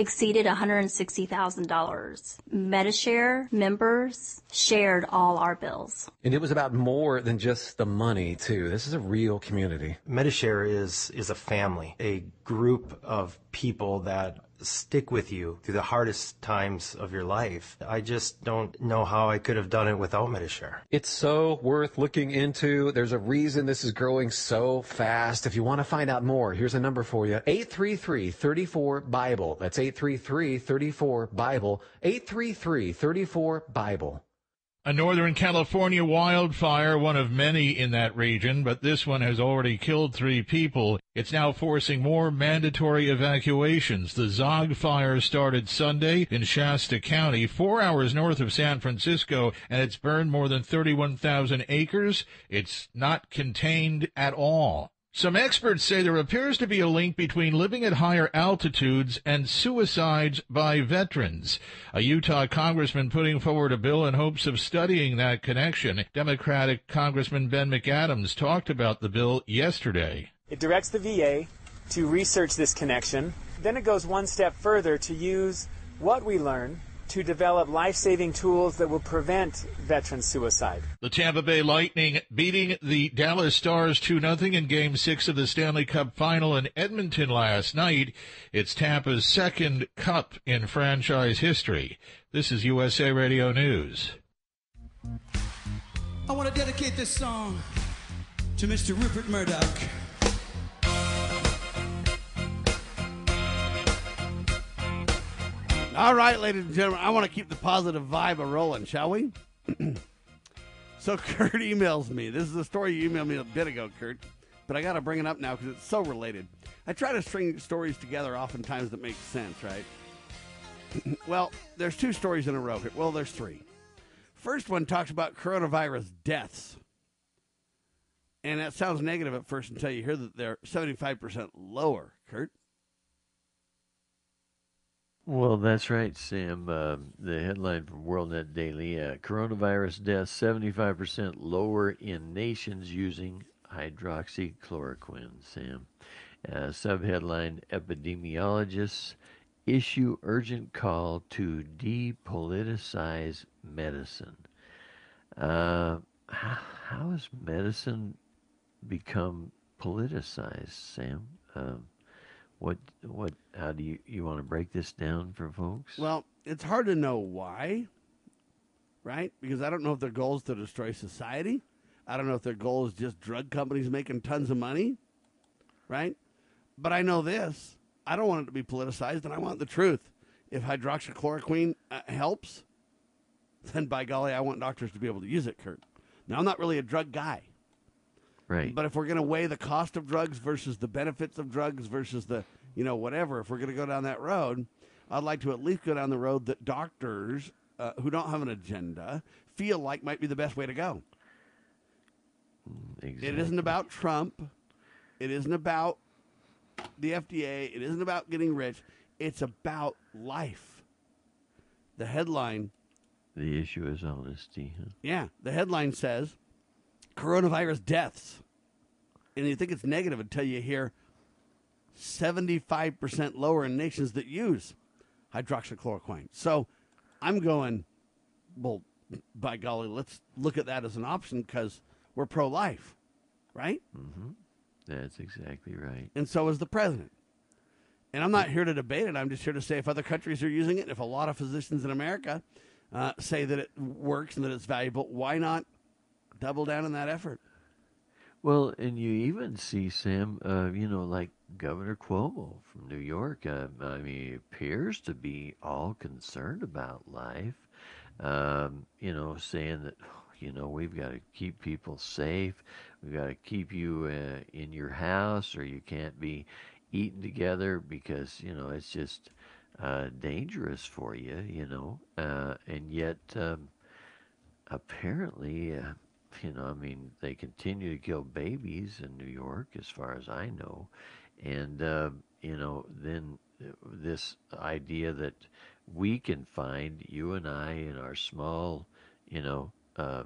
exceeded $160,000. MediShare members shared all our bills. And it was about more than just the money, too. This is a real community. MediShare is is a family, a group of people that stick with you through the hardest times of your life. I just don't know how I could have done it without MediShare. It's so worth looking into. There's a reason this is growing so fast. If you want to find out more, here's a number for you. 833-34-BIBLE. That's 833-34-BIBLE. 833-34-BIBLE. A Northern California wildfire, one of many in that region, but this one has already killed three people. It's now forcing more mandatory evacuations. The Zogg fire started Sunday in Shasta County, four hours north of San Francisco, and it's burned more than 31,000 acres. It's not contained at all. Some experts say there appears to be a link between living at higher altitudes and suicides by veterans. A Utah congressman putting forward a bill in hopes of studying that connection. Democratic Congressman Ben McAdams talked about the bill yesterday. It directs the VA to research this connection. Then it goes one step further to use what we learn to develop life saving tools that will prevent veteran suicide. The Tampa Bay Lightning beating the Dallas Stars 2 0 in Game 6 of the Stanley Cup final in Edmonton last night. It's Tampa's second cup in franchise history. This is USA Radio News. I want to dedicate this song to Mr. Rupert Murdoch. All right, ladies and gentlemen, I want to keep the positive vibe a rolling, shall we? so Kurt emails me. This is a story you emailed me a bit ago, Kurt, but I got to bring it up now because it's so related. I try to string stories together oftentimes that make sense, right? well, there's two stories in a row. here. Well, there's three. First one talks about coronavirus deaths. And that sounds negative at first until you hear that they're 75% lower, Kurt. Well, that's right, Sam. Uh, the headline from WorldNet Daily uh, Coronavirus deaths 75% lower in nations using hydroxychloroquine, Sam. Uh, subheadline Epidemiologists issue urgent call to depoliticize medicine. Uh, how, how has medicine become politicized, Sam? Um, what what how do you you want to break this down for folks? Well, it's hard to know why, right? Because I don't know if their goal is to destroy society. I don't know if their goal is just drug companies making tons of money, right? But I know this: I don't want it to be politicized, and I want the truth. If hydroxychloroquine uh, helps, then by golly, I want doctors to be able to use it, Kurt. Now, I'm not really a drug guy. Right. But if we're going to weigh the cost of drugs versus the benefits of drugs versus the, you know, whatever, if we're going to go down that road, I'd like to at least go down the road that doctors uh, who don't have an agenda feel like might be the best way to go. Exactly. It isn't about Trump. It isn't about the FDA. It isn't about getting rich. It's about life. The headline The issue is honesty. Huh? yeah, the headline says coronavirus deaths. And you think it's negative until you hear 75% lower in nations that use hydroxychloroquine. So I'm going, well, by golly, let's look at that as an option because we're pro life, right? Mm-hmm. That's exactly right. And so is the president. And I'm not here to debate it. I'm just here to say if other countries are using it, if a lot of physicians in America uh, say that it works and that it's valuable, why not double down on that effort? Well, and you even see Sam, uh, you know, like Governor Cuomo from New York. Uh, I mean, appears to be all concerned about life. Um, you know, saying that, you know, we've got to keep people safe. We've got to keep you uh, in your house, or you can't be eating together because you know it's just uh, dangerous for you. You know, uh, and yet um, apparently. Uh, you know, I mean, they continue to kill babies in New York, as far as I know, and uh, you know, then this idea that we can find you and I in our small, you know, uh,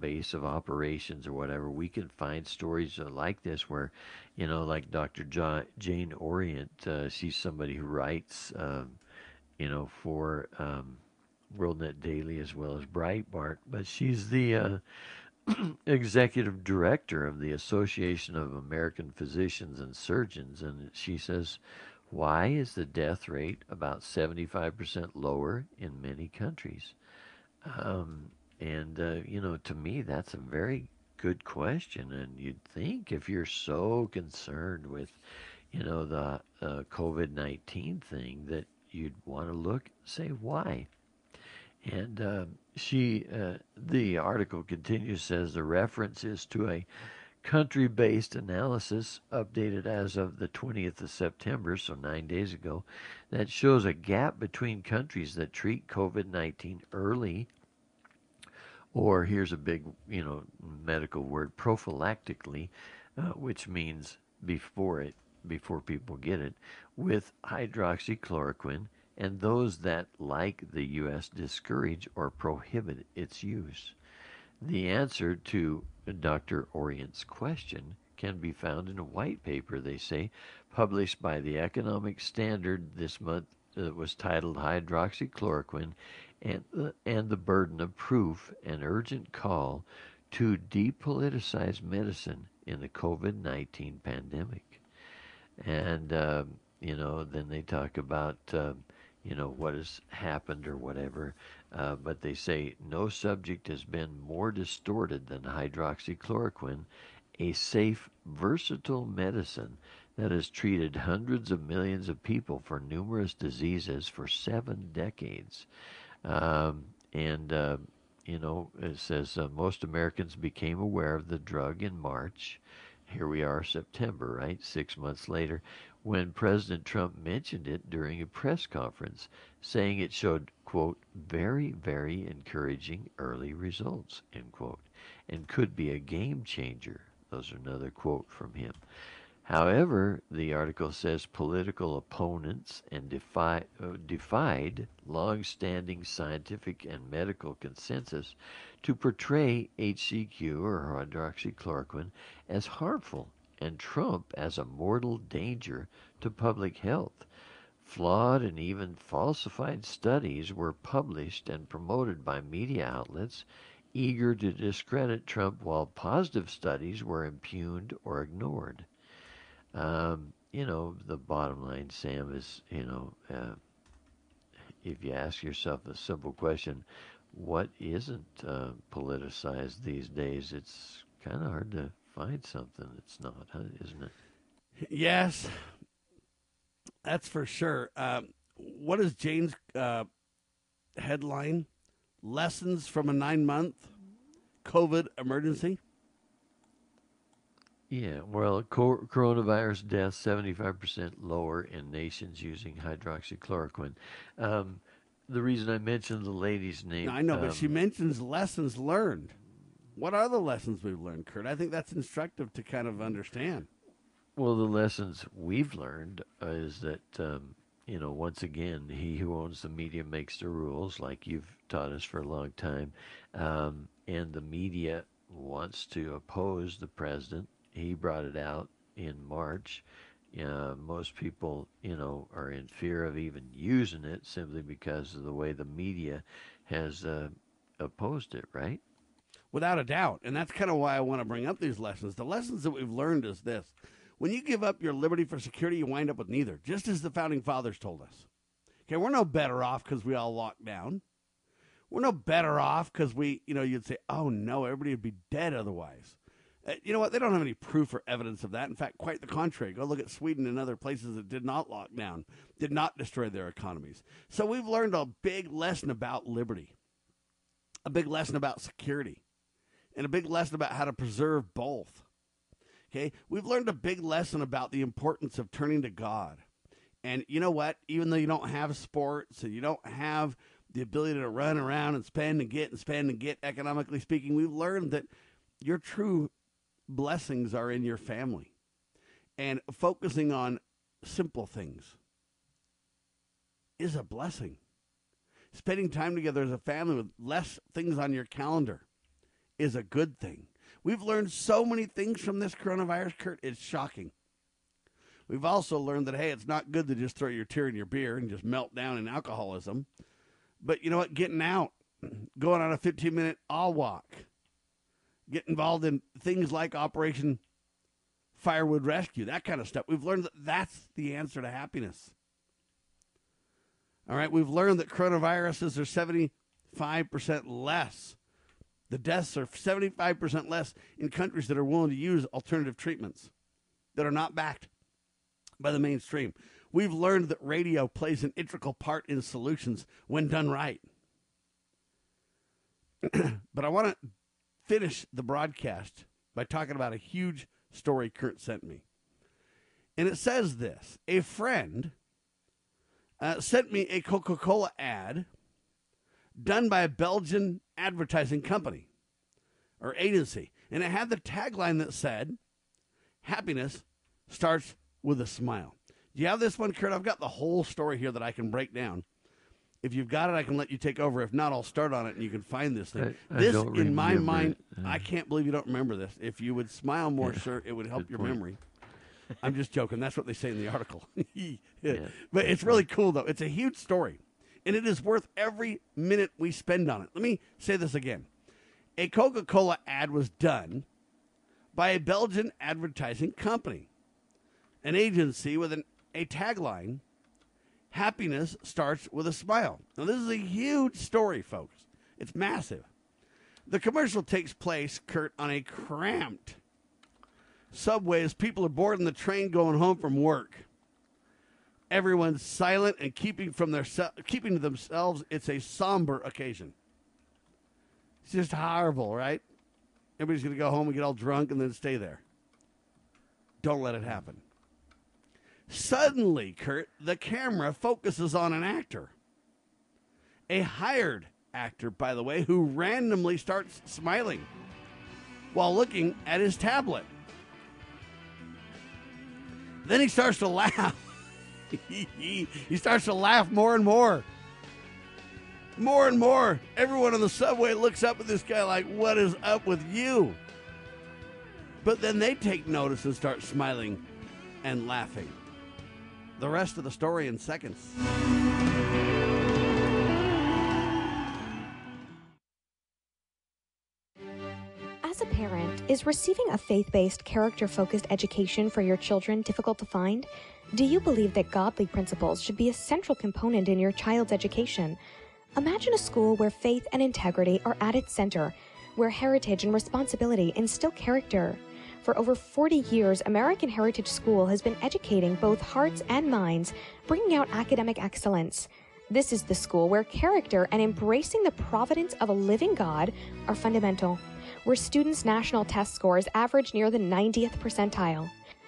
base of operations or whatever, we can find stories like this where, you know, like Dr. Jane Orient, uh, she's somebody who writes, um, you know, for um, WorldNet Daily as well as Breitbart, but she's the uh, executive director of the Association of American Physicians and Surgeons, and she says, why is the death rate about 75% lower in many countries? Um, and, uh, you know, to me, that's a very good question. And you'd think if you're so concerned with, you know, the uh, COVID 19 thing, that you'd want to look, say, why? And uh, she, uh, the article continues, says the reference is to a country based analysis updated as of the 20th of September, so nine days ago, that shows a gap between countries that treat COVID 19 early, or here's a big, you know, medical word, prophylactically, uh, which means before it, before people get it, with hydroxychloroquine, and those that, like the U.S., discourage or prohibit its use. The answer to Dr. Orient's question can be found in a white paper, they say, published by the Economic Standard this month that was titled Hydroxychloroquine and, uh, and the Burden of Proof An Urgent Call to Depoliticize Medicine in the COVID 19 Pandemic. And, uh, you know, then they talk about, uh, you know, what has happened or whatever. Uh, but they say no subject has been more distorted than hydroxychloroquine, a safe, versatile medicine that has treated hundreds of millions of people for numerous diseases for seven decades. Um, and, uh, you know, it says uh, most Americans became aware of the drug in March. Here we are, September, right? Six months later, when President Trump mentioned it during a press conference, saying it showed, quote, very, very encouraging early results, end quote, and could be a game changer. Those are another quote from him. However, the article says political opponents and uh, defied long-standing scientific and medical consensus to portray HCQ or hydroxychloroquine as harmful and Trump as a mortal danger to public health. Flawed and even falsified studies were published and promoted by media outlets eager to discredit Trump while positive studies were impugned or ignored. Um, you know, the bottom line, Sam, is, you know, uh, if you ask yourself a simple question, what isn't uh, politicized these days? It's kind of hard to find something that's not, huh, isn't it? Yes, that's for sure. Um, what is Jane's uh, headline? Lessons from a nine month COVID emergency? Yeah, well, co- coronavirus deaths 75% lower in nations using hydroxychloroquine. Um, the reason I mentioned the lady's name. I know, um, but she mentions lessons learned. What are the lessons we've learned, Kurt? I think that's instructive to kind of understand. Well, the lessons we've learned is that, um, you know, once again, he who owns the media makes the rules, like you've taught us for a long time. Um, and the media wants to oppose the president. He brought it out in March uh, most people, you know, are in fear of even using it simply because of the way the media has uh, opposed it, right? Without a doubt. And that's kind of why I want to bring up these lessons. The lessons that we've learned is this when you give up your liberty for security, you wind up with neither, just as the founding fathers told us. Okay, we're no better off because we all locked down. We're no better off because we, you know, you'd say, oh no, everybody would be dead otherwise. Uh, you know what? They don't have any proof or evidence of that. In fact, quite the contrary. Go look at Sweden and other places that did not lock down, did not destroy their economies. So we've learned a big lesson about liberty, a big lesson about security, and a big lesson about how to preserve both. Okay, we've learned a big lesson about the importance of turning to God. And you know what? Even though you don't have sports and you don't have the ability to run around and spend and get and spend and get, economically speaking, we've learned that your true blessings are in your family and focusing on simple things is a blessing. Spending time together as a family with less things on your calendar is a good thing. We've learned so many things from this coronavirus, Kurt. It's shocking. We've also learned that, hey, it's not good to just throw your tear in your beer and just melt down in alcoholism. But you know what? Getting out, going on a 15 minute awe walk, get involved in things like Operation Firewood Rescue, that kind of stuff. We've learned that that's the answer to happiness. All right, we've learned that coronaviruses are 75% less. The deaths are 75% less in countries that are willing to use alternative treatments that are not backed by the mainstream. We've learned that radio plays an integral part in solutions when done right. but I want to finish the broadcast by talking about a huge story Kurt sent me. And it says this A friend uh, sent me a Coca Cola ad done by a Belgian advertising company or agency. And it had the tagline that said, Happiness starts with a smile. Do you have this one, Kurt? I've got the whole story here that I can break down. If you've got it, I can let you take over. If not, I'll start on it and you can find this thing. I- I this, in my mind. Uh. I can't believe you don't remember this. If you would smile more, sir, it would help your point. memory. I'm just joking. That's what they say in the article. Yeah. But it's really cool, though. It's a huge story, and it is worth every minute we spend on it. Let me say this again a Coca Cola ad was done by a Belgian advertising company, an agency with an, a tagline Happiness starts with a smile. Now, this is a huge story, folks. It's massive. The commercial takes place, Kurt, on a cramped subway as people are boarding the train going home from work. Everyone's silent and keeping from their keeping to themselves. It's a somber occasion. It's just horrible, right? Everybody's going to go home and get all drunk and then stay there. Don't let it happen. Suddenly, Kurt, the camera focuses on an actor. A hired actor, by the way, who randomly starts smiling while looking at his tablet. Then he starts to laugh. He starts to laugh more and more. More and more. Everyone on the subway looks up at this guy like, What is up with you? But then they take notice and start smiling and laughing. The rest of the story in seconds. As a parent, is receiving a faith based, character focused education for your children difficult to find? Do you believe that godly principles should be a central component in your child's education? Imagine a school where faith and integrity are at its center, where heritage and responsibility instill character. For over 40 years, American Heritage School has been educating both hearts and minds, bringing out academic excellence. This is the school where character and embracing the providence of a living God are fundamental, where students' national test scores average near the 90th percentile.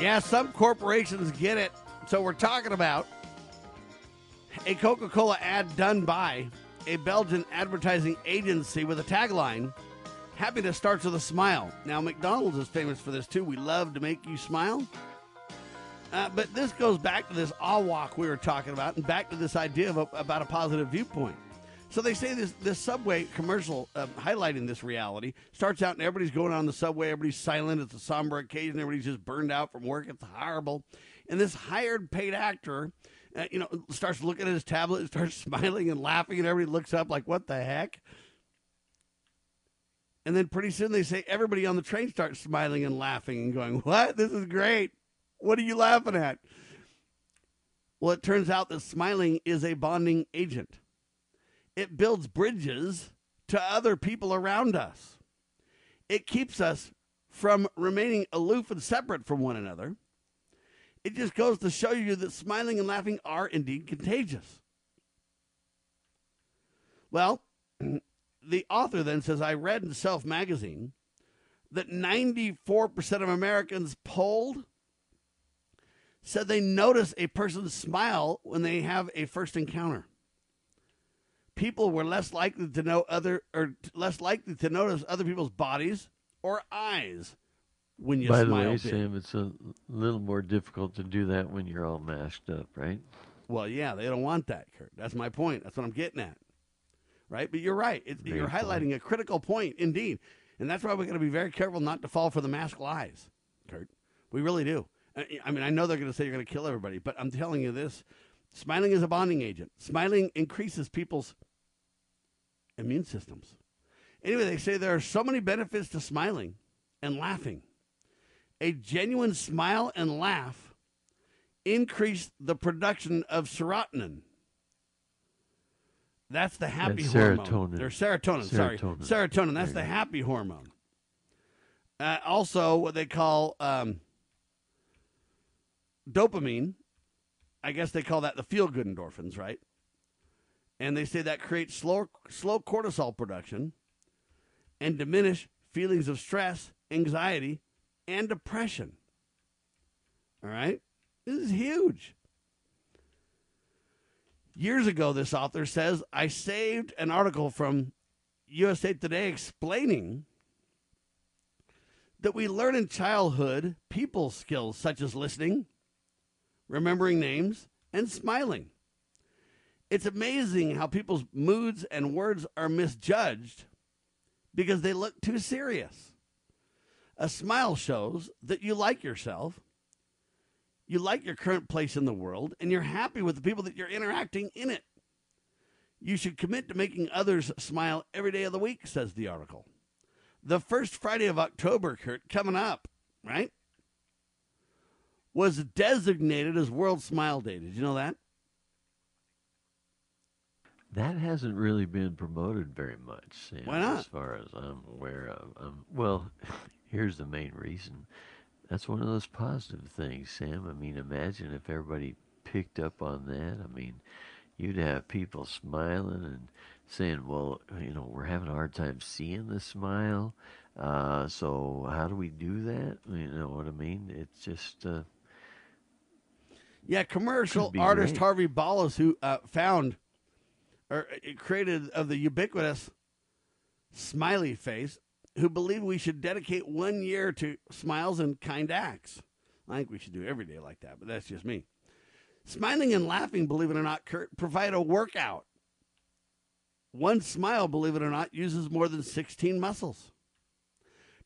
Yeah, some corporations get it. So we're talking about a Coca Cola ad done by a Belgian advertising agency with a tagline Happiness starts with a smile. Now, McDonald's is famous for this too. We love to make you smile. Uh, but this goes back to this awe walk we were talking about and back to this idea of a, about a positive viewpoint. So they say this this subway commercial uh, highlighting this reality starts out and everybody's going on the subway, everybody's silent. It's a somber occasion. Everybody's just burned out from work. It's horrible. And this hired paid actor, uh, you know, starts looking at his tablet and starts smiling and laughing, and everybody looks up like, "What the heck?" And then pretty soon they say everybody on the train starts smiling and laughing and going, What? This is great. What are you laughing at? Well, it turns out that smiling is a bonding agent. It builds bridges to other people around us. It keeps us from remaining aloof and separate from one another. It just goes to show you that smiling and laughing are indeed contagious. Well, the author then says, I read in Self magazine that 94% of Americans polled said they notice a person's smile when they have a first encounter. People were less likely to know other or less likely to notice other people's bodies or eyes when you By the smile. way, too. Sam, it's a little more difficult to do that when you're all masked up, right? Well, yeah, they don't want that, Kurt. That's my point. That's what I'm getting at. Right? But you're right. It, you're highlighting a critical point indeed. And that's why we're going to be very careful not to fall for the mask lies, Kurt. We really do. I mean, I know they're going to say you're going to kill everybody, but I'm telling you this smiling is a bonding agent. Smiling increases people's immune systems. Anyway, they say there are so many benefits to smiling and laughing. A genuine smile and laugh increase the production of serotonin. That's the happy hormone. serotonin. Or serotonin, sorry. Serotonin. Serotonin. That's the happy hormone. Uh, also, what they call um, dopamine. I guess they call that the feel good endorphins, right? And they say that creates slow, slow cortisol production and diminish feelings of stress, anxiety, and depression. All right? This is huge. Years ago, this author says, I saved an article from USA Today explaining that we learn in childhood people skills such as listening, remembering names, and smiling. It's amazing how people's moods and words are misjudged because they look too serious. A smile shows that you like yourself, you like your current place in the world, and you're happy with the people that you're interacting in it. You should commit to making others smile every day of the week, says the article. The first Friday of October, Kurt, coming up, right, was designated as World Smile Day. Did you know that? That hasn't really been promoted very much, Sam, Why not? as far as I'm aware of. Um, well, here's the main reason. That's one of those positive things, Sam. I mean, imagine if everybody picked up on that. I mean, you'd have people smiling and saying, well, you know, we're having a hard time seeing the smile. Uh, so how do we do that? You know what I mean? It's just, uh, Yeah, commercial artist great. Harvey Ballas, who uh, found or uh, created of the ubiquitous smiley face, who believed we should dedicate one year to smiles and kind acts. I think we should do every day like that, but that's just me. Smiling and laughing, believe it or not, Kurt, provide a workout. One smile, believe it or not, uses more than 16 muscles.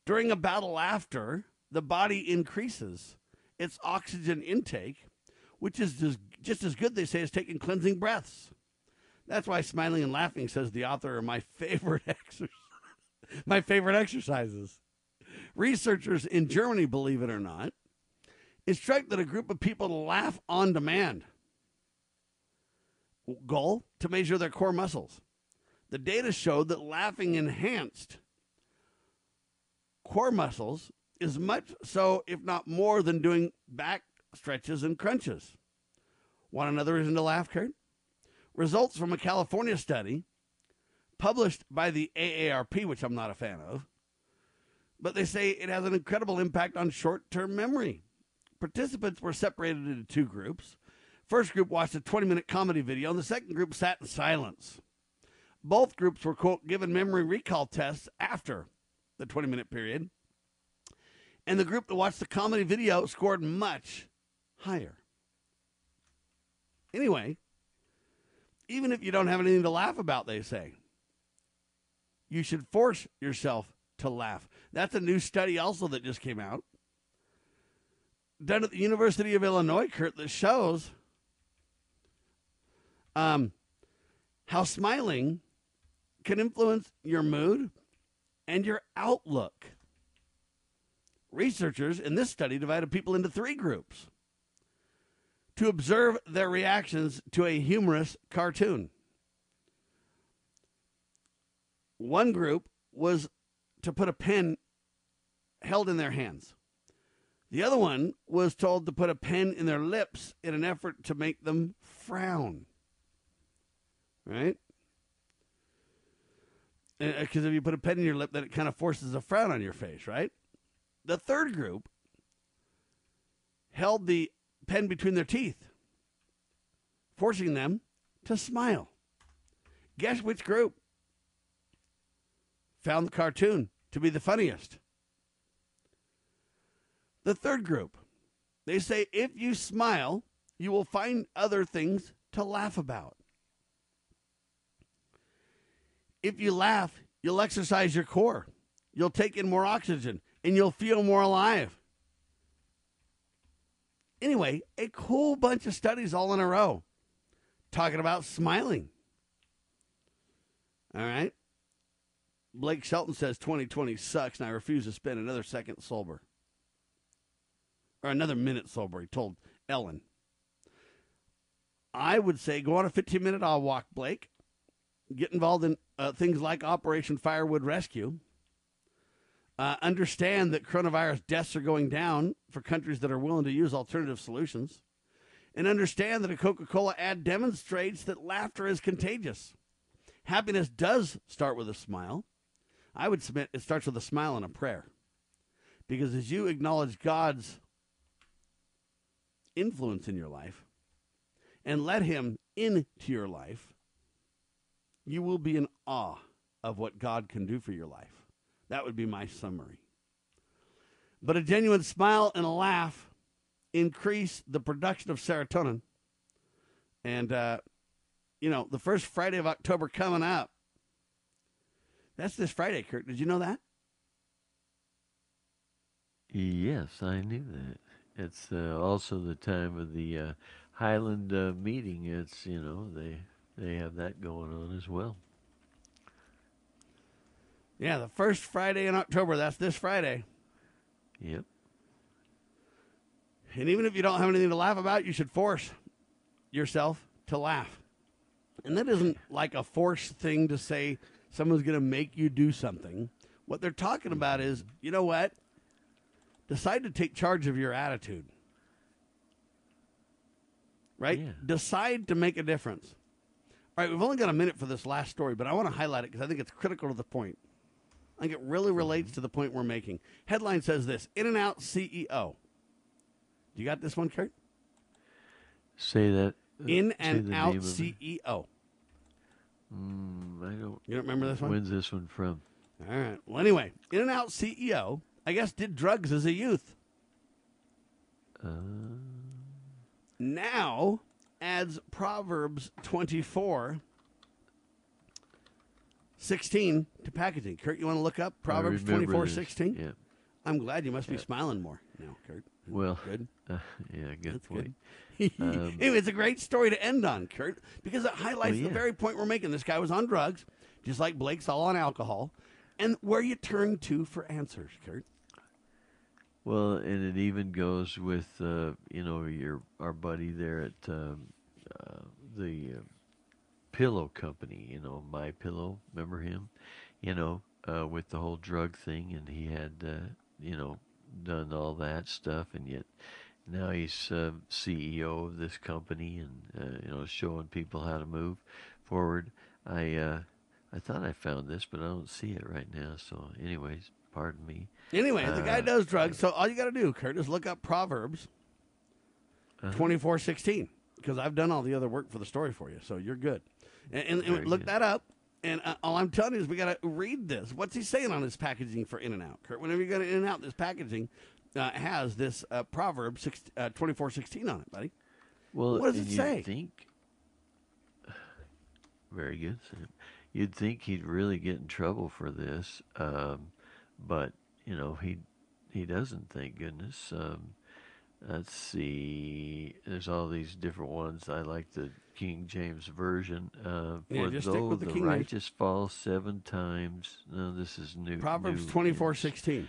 During a of laughter, the body increases its oxygen intake, which is just, just as good, they say, as taking cleansing breaths. That's why smiling and laughing, says the author, are my favorite exercise. my favorite exercises. Researchers in Germany, believe it or not, instructed a group of people to laugh on demand. Goal to measure their core muscles. The data showed that laughing enhanced core muscles is much so, if not more, than doing back stretches and crunches. Want another reason to laugh, Kurt? Results from a California study published by the AARP, which I'm not a fan of, but they say it has an incredible impact on short term memory. Participants were separated into two groups. First group watched a 20 minute comedy video, and the second group sat in silence. Both groups were, quote, given memory recall tests after the 20 minute period. And the group that watched the comedy video scored much higher. Anyway, even if you don't have anything to laugh about, they say, you should force yourself to laugh. That's a new study also that just came out. Done at the University of Illinois, Kurt, that shows um, how smiling can influence your mood and your outlook. Researchers in this study divided people into three groups to observe their reactions to a humorous cartoon. One group was to put a pen held in their hands. The other one was told to put a pen in their lips in an effort to make them frown. Right? Uh, uh, because if you put a pen in your lip, then it kind of forces a frown on your face, right? The third group held the pen between their teeth, forcing them to smile. Guess which group found the cartoon to be the funniest? The third group. They say if you smile, you will find other things to laugh about. If you laugh, you'll exercise your core. You'll take in more oxygen and you'll feel more alive. Anyway, a cool bunch of studies all in a row talking about smiling. All right. Blake Shelton says 2020 sucks and I refuse to spend another second sober. Or another minute sober, he told Ellen. I would say go on a 15 minute awe walk, Blake. Get involved in uh, things like Operation Firewood Rescue. Uh, understand that coronavirus deaths are going down for countries that are willing to use alternative solutions. And understand that a Coca Cola ad demonstrates that laughter is contagious. Happiness does start with a smile. I would submit it starts with a smile and a prayer. Because as you acknowledge God's influence in your life and let Him into your life, you will be in awe of what God can do for your life. That would be my summary. But a genuine smile and a laugh increase the production of serotonin. And, uh, you know, the first Friday of October coming up. That's this Friday, Kurt. Did you know that? Yes, I knew that. It's uh, also the time of the uh, Highland uh, meeting. It's you know they they have that going on as well. Yeah, the first Friday in October. That's this Friday. Yep. And even if you don't have anything to laugh about, you should force yourself to laugh. And that isn't like a forced thing to say someone's going to make you do something. What they're talking mm-hmm. about is, you know what? Decide to take charge of your attitude. Right? Yeah. Decide to make a difference. All right, we've only got a minute for this last story, but I want to highlight it because I think it's critical to the point. I think it really relates to the point we're making. Headline says this In-N-Out CEO. You got this one, Kurt? Say that. uh, In say and Out name of it. CEO. Mm, I don't. You don't remember this one? When's this one from? All right. Well, anyway, In-N-Out CEO, I guess, did drugs as a youth. Uh, Now adds Proverbs 24 16 to packaging. Kurt, you want to look up Proverbs remember 24 this, 16? yeah. I'm glad you must be smiling more now, Kurt. well, good. Uh, yeah, good That's point. good. Um, Anyway, it's a great story to end on, Kurt, because it highlights Well, yeah. the very point we're making. This guy was on drugs, just like Blake's all on alcohol, and where you turn to for answers, Kurt. Well, and it even goes with uh, you know your our buddy there at um, uh, the uh, pillow company. You know, My Pillow. Remember him? You know, uh, with the whole drug thing, and he had uh, you know done all that stuff, and yet now he's uh, CEO of this company, and uh, you know showing people how to move forward. I uh, I thought I found this, but I don't see it right now. So, anyways, pardon me. Anyway, the guy Uh, does drugs, so all you got to do, Kurt, is look up Proverbs Uh-huh. twenty four sixteen because I've done all the other work for the story for you, so you're good. And, and, and look that up. And uh, all I'm telling you is we got to read this. What's he saying on his packaging for In-N-Out, Kurt? Whenever you go to In-N-Out, this packaging uh, has this uh, Proverb six, uh, twenty four sixteen on it, buddy. Well, what does it say? Think, very good, Sam. You'd think he'd really get in trouble for this, um, but you know he he doesn't. Thank goodness. Um, let's see. There's all these different ones. I like the King James version. Uh, Yeah, for though with the the, King James. righteous fall seven times. No, this is new. Proverbs new twenty four sixteen.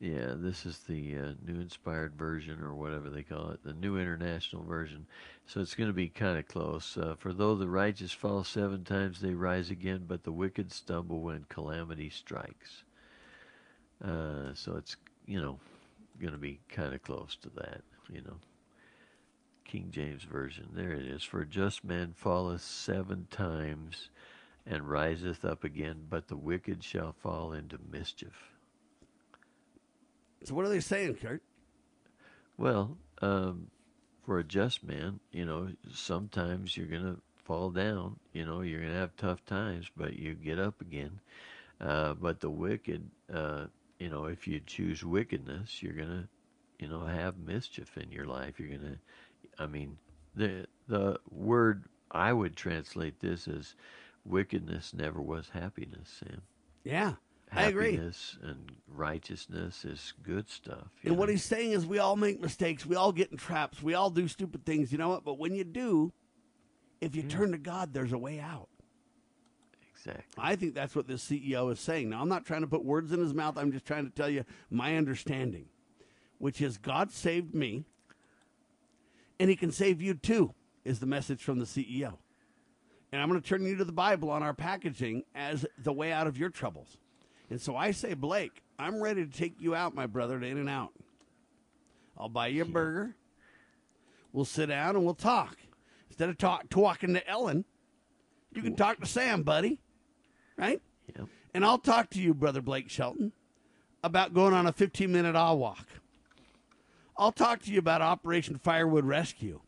yeah, this is the uh, New Inspired Version, or whatever they call it, the New International Version. So it's going to be kind of close. Uh, For though the righteous fall seven times, they rise again, but the wicked stumble when calamity strikes. Uh, so it's, you know, going to be kind of close to that, you know. King James Version. There it is. For a just man falleth seven times and riseth up again, but the wicked shall fall into mischief. So what are they saying, Kurt? Well, um, for a just man, you know, sometimes you're going to fall down. You know, you're going to have tough times, but you get up again. Uh, but the wicked, uh, you know, if you choose wickedness, you're going to, you know, have mischief in your life. You're going to, I mean, the the word I would translate this as wickedness never was happiness, Sam. Yeah, I agree. Happiness and righteousness is good stuff. And what he's saying is, we all make mistakes. We all get in traps. We all do stupid things. You know what? But when you do, if you hmm. turn to God, there's a way out. Exactly. I think that's what this CEO is saying. Now, I'm not trying to put words in his mouth. I'm just trying to tell you my understanding, which is God saved me, and He can save you too, is the message from the CEO. And I'm going to turn you to the Bible on our packaging as the way out of your troubles. And so I say, Blake, I'm ready to take you out, my brother, to In-N-Out. I'll buy you a burger. We'll sit down and we'll talk. Instead of talk, talking to Ellen, you can talk to Sam, buddy. Right? Yep. And I'll talk to you, brother Blake Shelton, about going on a 15 minute awe walk. I'll talk to you about Operation Firewood Rescue.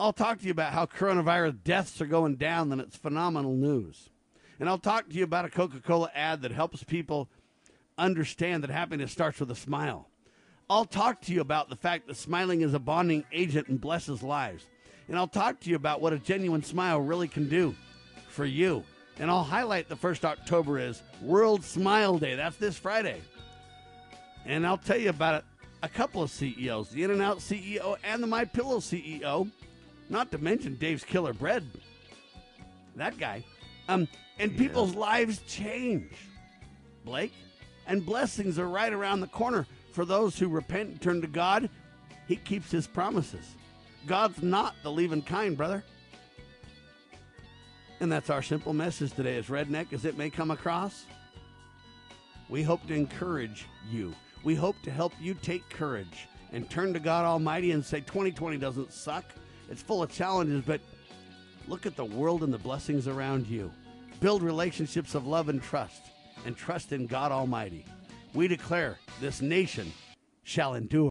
I'll talk to you about how coronavirus deaths are going down, and it's phenomenal news. And I'll talk to you about a Coca Cola ad that helps people understand that happiness starts with a smile. I'll talk to you about the fact that smiling is a bonding agent and blesses lives. And I'll talk to you about what a genuine smile really can do for you. And I'll highlight the first October is World Smile Day. That's this Friday. And I'll tell you about a, a couple of CEOs, the In-N-Out CEO and the My Pillow CEO, not to mention Dave's Killer Bread. That guy. Um, and people's lives change. Blake, and blessings are right around the corner for those who repent and turn to God. He keeps his promises. God's not the leaving kind, brother. And that's our simple message today, as redneck as it may come across. We hope to encourage you. We hope to help you take courage and turn to God Almighty and say 2020 doesn't suck. It's full of challenges, but look at the world and the blessings around you. Build relationships of love and trust, and trust in God Almighty. We declare this nation shall endure.